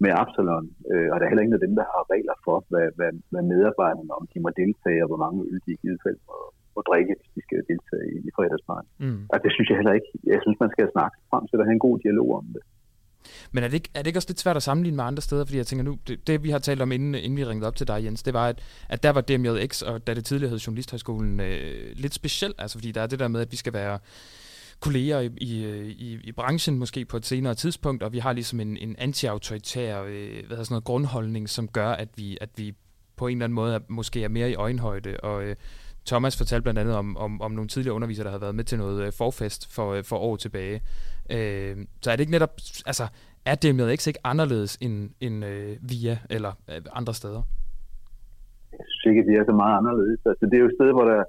med Absalon, øh, og der er heller ingen af dem, der har regler for, hvad, hvad, hvad medarbejderne, om de må deltage, og hvor mange øl de i givet fald må, må drikke, hvis de skal deltage i, i fredagsparken. Mm. Og det synes jeg heller ikke. Jeg synes, man skal snakke frem til at have en god dialog om det. Men er det, ikke, er det ikke også lidt svært at sammenligne med andre steder? Fordi jeg tænker nu, det, det vi har talt om, inden, inden vi ringede op til dig, Jens, det var, at, at der var DMJX, og da det tidligere hed Journalisthøjskolen, øh, lidt specielt. Altså fordi der er det der med, at vi skal være kolleger i, i, i, i branchen måske på et senere tidspunkt, og vi har ligesom en, en anti-autoritær øh, hvad hedder sådan noget, grundholdning, som gør, at vi, at vi på en eller anden måde er, måske er mere i øjenhøjde. Og øh, Thomas fortalte blandt andet om, om, om nogle tidligere undervisere, der havde været med til noget øh, forfest for, øh, for år tilbage. Øh, så er det ikke netop, altså er DMX ikke anderledes end, end øh, VIA eller øh, andre steder? Jeg synes ikke, at det er så meget anderledes. Altså, det er jo et sted, hvor der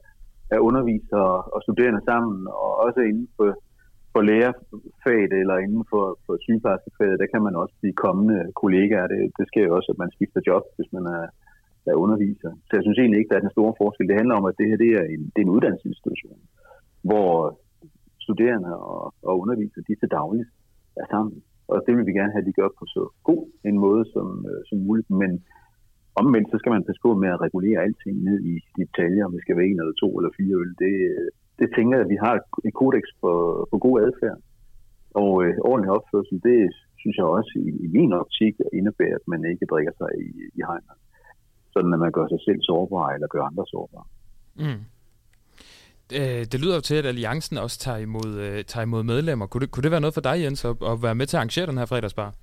er undervisere og studerende sammen, og også inden for, for lærerfaget eller inden for, for sygeplejerskefaget, der kan man også blive kommende kollegaer. Det, det sker jo også, at man skifter job, hvis man er, er underviser. Så jeg synes egentlig ikke, der er den store forskel. Det handler om, at det her det er en, det er en uddannelsesinstitution, hvor studerende og, og undervisere, de til dagligt er sammen. Og det vil vi gerne have, at de gør på så god en måde som, øh, som muligt. Men omvendt, så skal man passe på med at regulere alting ned i detaljer, om det skal være en eller to eller fire øl. Det, øh, det tænker jeg, at vi har et kodex for, for god adfærd. Og øh, ordentlig opførsel, det synes jeg også i, i min optik indebærer, at man ikke drikker sig i, i hegnet. Sådan at man gør sig selv sårbar eller gør andre sårbare. Mm. Øh, det lyder jo til, at Alliancen også tager imod, øh, tager imod medlemmer. Kunne det, kunne det være noget for dig, Jens, at, at være med til at arrangere den her fredagsbar?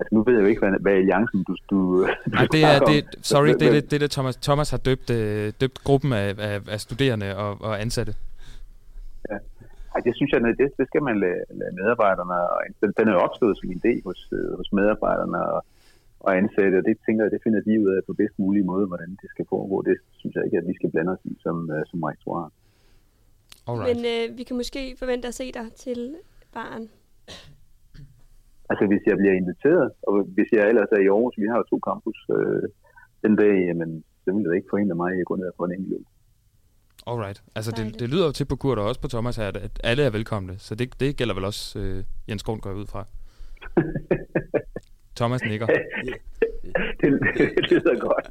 Altså, nu ved jeg jo ikke, hvad, hvad alliancen du, du, du Nej, det er, det, sorry, det er det, det, det Thomas, Thomas har døbt, øh, døbt gruppen af, af, af studerende og, og ansatte. Ja. Ej, det synes jeg, det, det skal man lade, lade medarbejderne, og den, den er jo opstået som en idé hos, øh, hos medarbejderne og, og ansatte, og det tænker jeg, det finder de ud af på bedst mulig måde, hvordan det skal foregå. Det synes jeg ikke, at vi skal blande os i som, øh, som rektorat. Alright. Men øh, vi kan måske forvente at se dig til baren. Altså, hvis jeg bliver inviteret, og hvis jeg ellers er i Aarhus, vi har jo to campus øh, den dag, jamen, så vil det ikke forhindre mig i at gå ned og få en enkelt øl. Alright. Altså, det, det lyder jo til på Kurt og også på Thomas her, at, at alle er velkomne. Så det, det gælder vel også øh, Jens Grund går jeg ud fra. Thomas nikker. det, det lyder godt.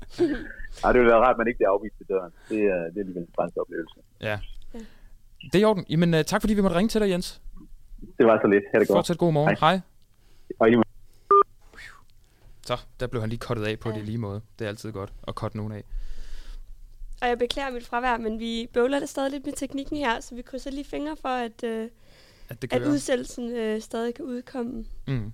Ej, det ville være rart, at man ikke bliver afvist til døren. Det er, det er alligevel en spændende oplevelse. Ja. Det er i orden. Jamen, uh, tak fordi vi måtte ringe til dig, Jens. Det var så lidt. Ha' det godt. Fortsæt god morgen. Hej. Måde. Så, der blev han lige kottet af på det i lige måde. Det er altid godt at kotte nogen af. Og jeg beklager mit fravær, men vi bøvler det stadig lidt med teknikken her, så vi krydser lige fingre for, at, øh, At det at kører. udsættelsen øh, stadig kan udkomme. Mm.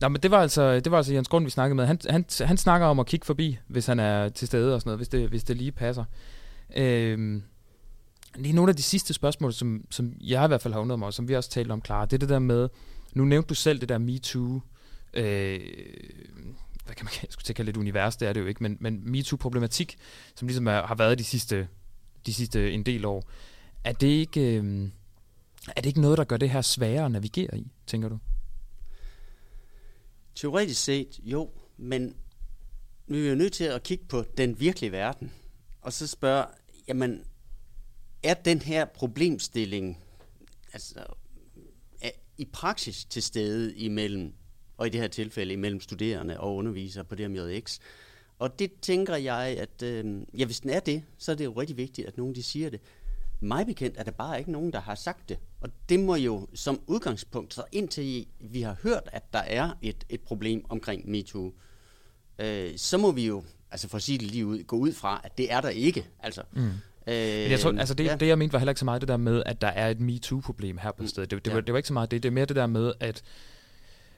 Nå, men det var altså, det var altså Jens Grund, vi snakkede med. Han, han, han snakker om at kigge forbi, hvis han er til stede og sådan noget, hvis det, hvis det lige passer. Øhm, lige nogle af de sidste spørgsmål, som, som jeg i hvert fald har undret mig, og som vi også talte om, Clara, det er det der med, nu nævnte du selv det der MeToo, øh, hvad kan man jeg skulle tænke lidt det univers, det er det jo ikke, men, men MeToo-problematik, som ligesom er, har været de sidste, de sidste en del år, er det ikke, øh, er det ikke noget, der gør det her sværere at navigere i, tænker du? Teoretisk set, jo, men nu er vi jo nødt til at kigge på den virkelige verden, og så spørge, jamen, er den her problemstilling altså, er i praksis til stede imellem, og i det her tilfælde imellem studerende og undervisere på det MJX? Og det tænker jeg, at øh, ja, hvis den er det, så er det jo rigtig vigtigt, at nogen de siger det. Mig bekendt er der bare ikke nogen, der har sagt det. Og det må jo som udgangspunkt, så indtil vi har hørt, at der er et, et problem omkring MeToo, øh, så må vi jo, altså for at sige det lige ud, gå ud fra, at det er der ikke. Altså, Mm. Øh, Men jeg tror, altså det, ja. det, jeg mente, var heller ikke så meget det der med, at der er et MeToo-problem her på stedet. Det, det, ja. var, det var ikke så meget det. Det er mere det der med, at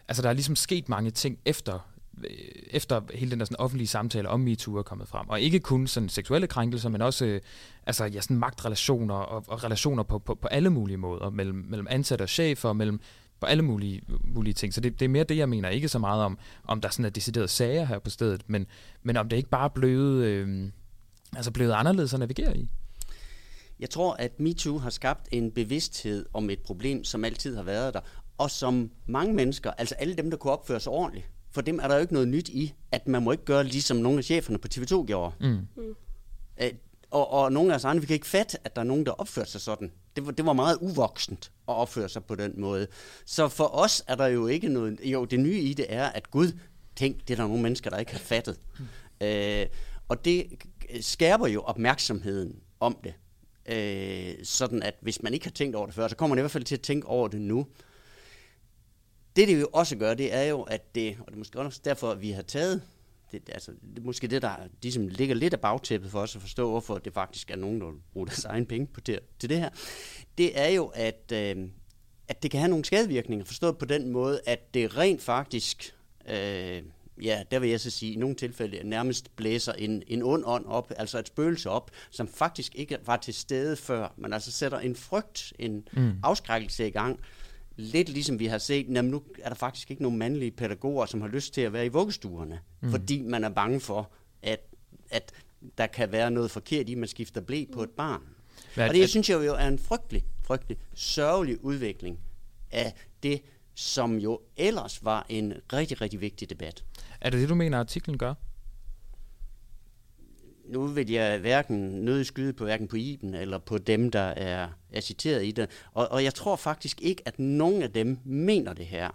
altså, der er ligesom sket mange ting efter øh, Øh, efter hele den der sådan offentlige samtale om MeToo er kommet frem. Og ikke kun sådan seksuelle krænkelser, men også øh, altså, ja, sådan magtrelationer og, og relationer på, på, på alle mulige måder, mellem, mellem ansatte og chefer, mellem på alle mulige, mulige ting. Så det, det er mere det, jeg mener. Ikke så meget om, om der sådan er deciderede sager her på stedet, men, men om det ikke bare er blevet, øh, altså blevet anderledes at navigere i. Jeg tror, at MeToo har skabt en bevidsthed om et problem, som altid har været der, og som mange mennesker, altså alle dem, der kunne opføre sig ordentligt, for dem er der jo ikke noget nyt i, at man må ikke gøre ligesom nogle af cheferne på TV2 gjorde. Mm. Øh, og, og nogle af os andre, vi kan ikke fatte, at der er nogen, der opfører sig sådan. Det var, det var meget uvoksent at opføre sig på den måde. Så for os er der jo ikke noget... Jo, det nye i det er, at Gud, tænk, det er der nogle mennesker, der ikke har fattet. Øh, og det skærper jo opmærksomheden om det. Øh, sådan at hvis man ikke har tænkt over det før, så kommer man i hvert fald til at tænke over det nu. Det, det jo også gør, det er jo, at det, og det er måske også derfor, at vi har taget, det, altså, det er måske det, der ligesom ligger lidt af bagtæppet for os at forstå, hvorfor det faktisk er nogen, der bruger deres egen penge på det, til det her, det er jo, at, øh, at det kan have nogle skadevirkninger, forstået på den måde, at det rent faktisk, øh, ja, der vil jeg så sige, i nogle tilfælde nærmest blæser en, en ond ånd op, altså et spøgelse op, som faktisk ikke var til stede før, men altså sætter en frygt, en Mm. afskrækkelse i gang, lidt ligesom vi har set, jamen nu er der faktisk ikke nogen mandlige pædagoger, som har lyst til at være i vuggestuerne, Mm. fordi man er bange for, at, at der kan være noget forkert i, at man skifter blæ på et barn. Hvad- og det at- synes jeg jo er en frygtelig, frygtelig sørgelig udvikling af det, som jo ellers var en rigtig, rigtig vigtig debat. Er det det, du mener, artiklen gør? Nu vil jeg hverken nødig skyde på hverken på Iben eller på dem, der er, er citeret i det. Og, og jeg tror faktisk ikke, at nogen af dem mener det her.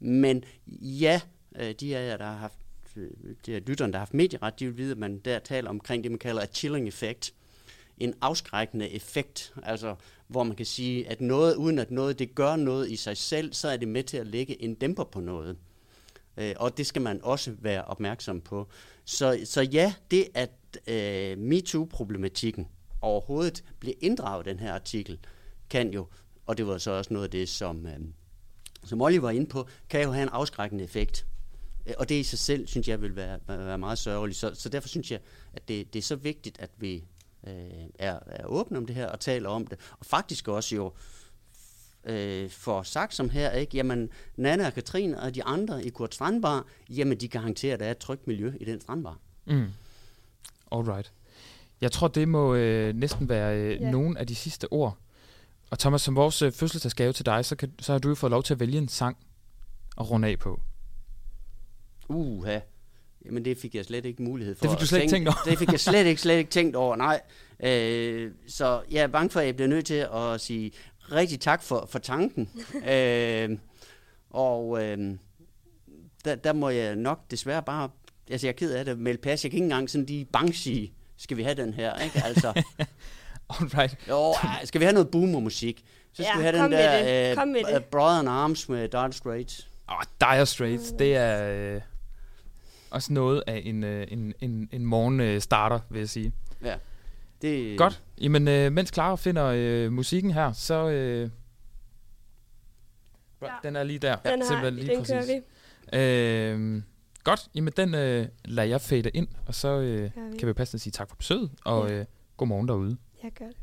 Men ja, øh, de af jer, der har haft, øh, det er lytterne, der har haft medieret, de vil vide, at man der taler omkring det, man kalder et chilling effect. En afskrækkende effekt, altså hvor man kan sige, at noget, uden at noget det gør noget i sig selv, så er det med til at lægge en dæmper på noget. Øh, og det skal man også være opmærksom på. Så, så ja, det at øh, MeToo-problematikken overhovedet bliver inddraget i den her artikel, kan jo, og det var så også noget af det, som, øh, som Olli var inde på, kan jo have en afskrækkende effekt. Øh, og det i sig selv, synes jeg, vil være, være meget sørgeligt. Så, så derfor synes jeg, at det, det er så vigtigt, at vi øh, er, er åbne om det her og taler om det. Og faktisk også jo øh, får sagt som her, ikke? Jamen, Nana og Katrine og de andre i Kurt Strandbar, jamen, de garanterer, at der er et trygt miljø i den strandbar. Mm. Alright. Jeg tror, det må øh, næsten være øh, yeah. nogle af de sidste ord. Og Thomas, som vores øh, fødselsdagsgave til dig, så, kan, så har du jo fået lov til at vælge en sang at runde af på. Uha. Jamen, det fik jeg slet ikke mulighed for. Det fik du slet ikke tænkt over. Det fik jeg slet ikke, slet ikke tænkt over, nej. Øh, så jeg er bange for, at jeg bliver nødt til at sige rigtig tak for, for tanken. øh, og øh, der, der må jeg nok desværre bare, altså jeg er ked af det, melde pas. Jeg kan ikke engang sådan lige bange sige, skal vi have den her, ikke? Altså, Alright. jo, skal vi have noget boomer-musik? Så skal Ja, vi have kom den med det. der uh, det. Brother in Arms med Dire Straits. Oh, Dire Straits, det er øh, også noget af en, øh, en, en, en morgen øh, starter, vil jeg sige. Ja. Det, Godt. Jamen, øh, mens Clara finder øh, musikken her, så... Øh, ja. Den er lige der. Den, har, Simpelthen lige den kører præcis. vi. Øh, godt, jamen den øh, lader jeg fade ind, og så øh, kan vi passende sige tak for besøget, og Ja. øh, god morgen derude. Jeg gør det.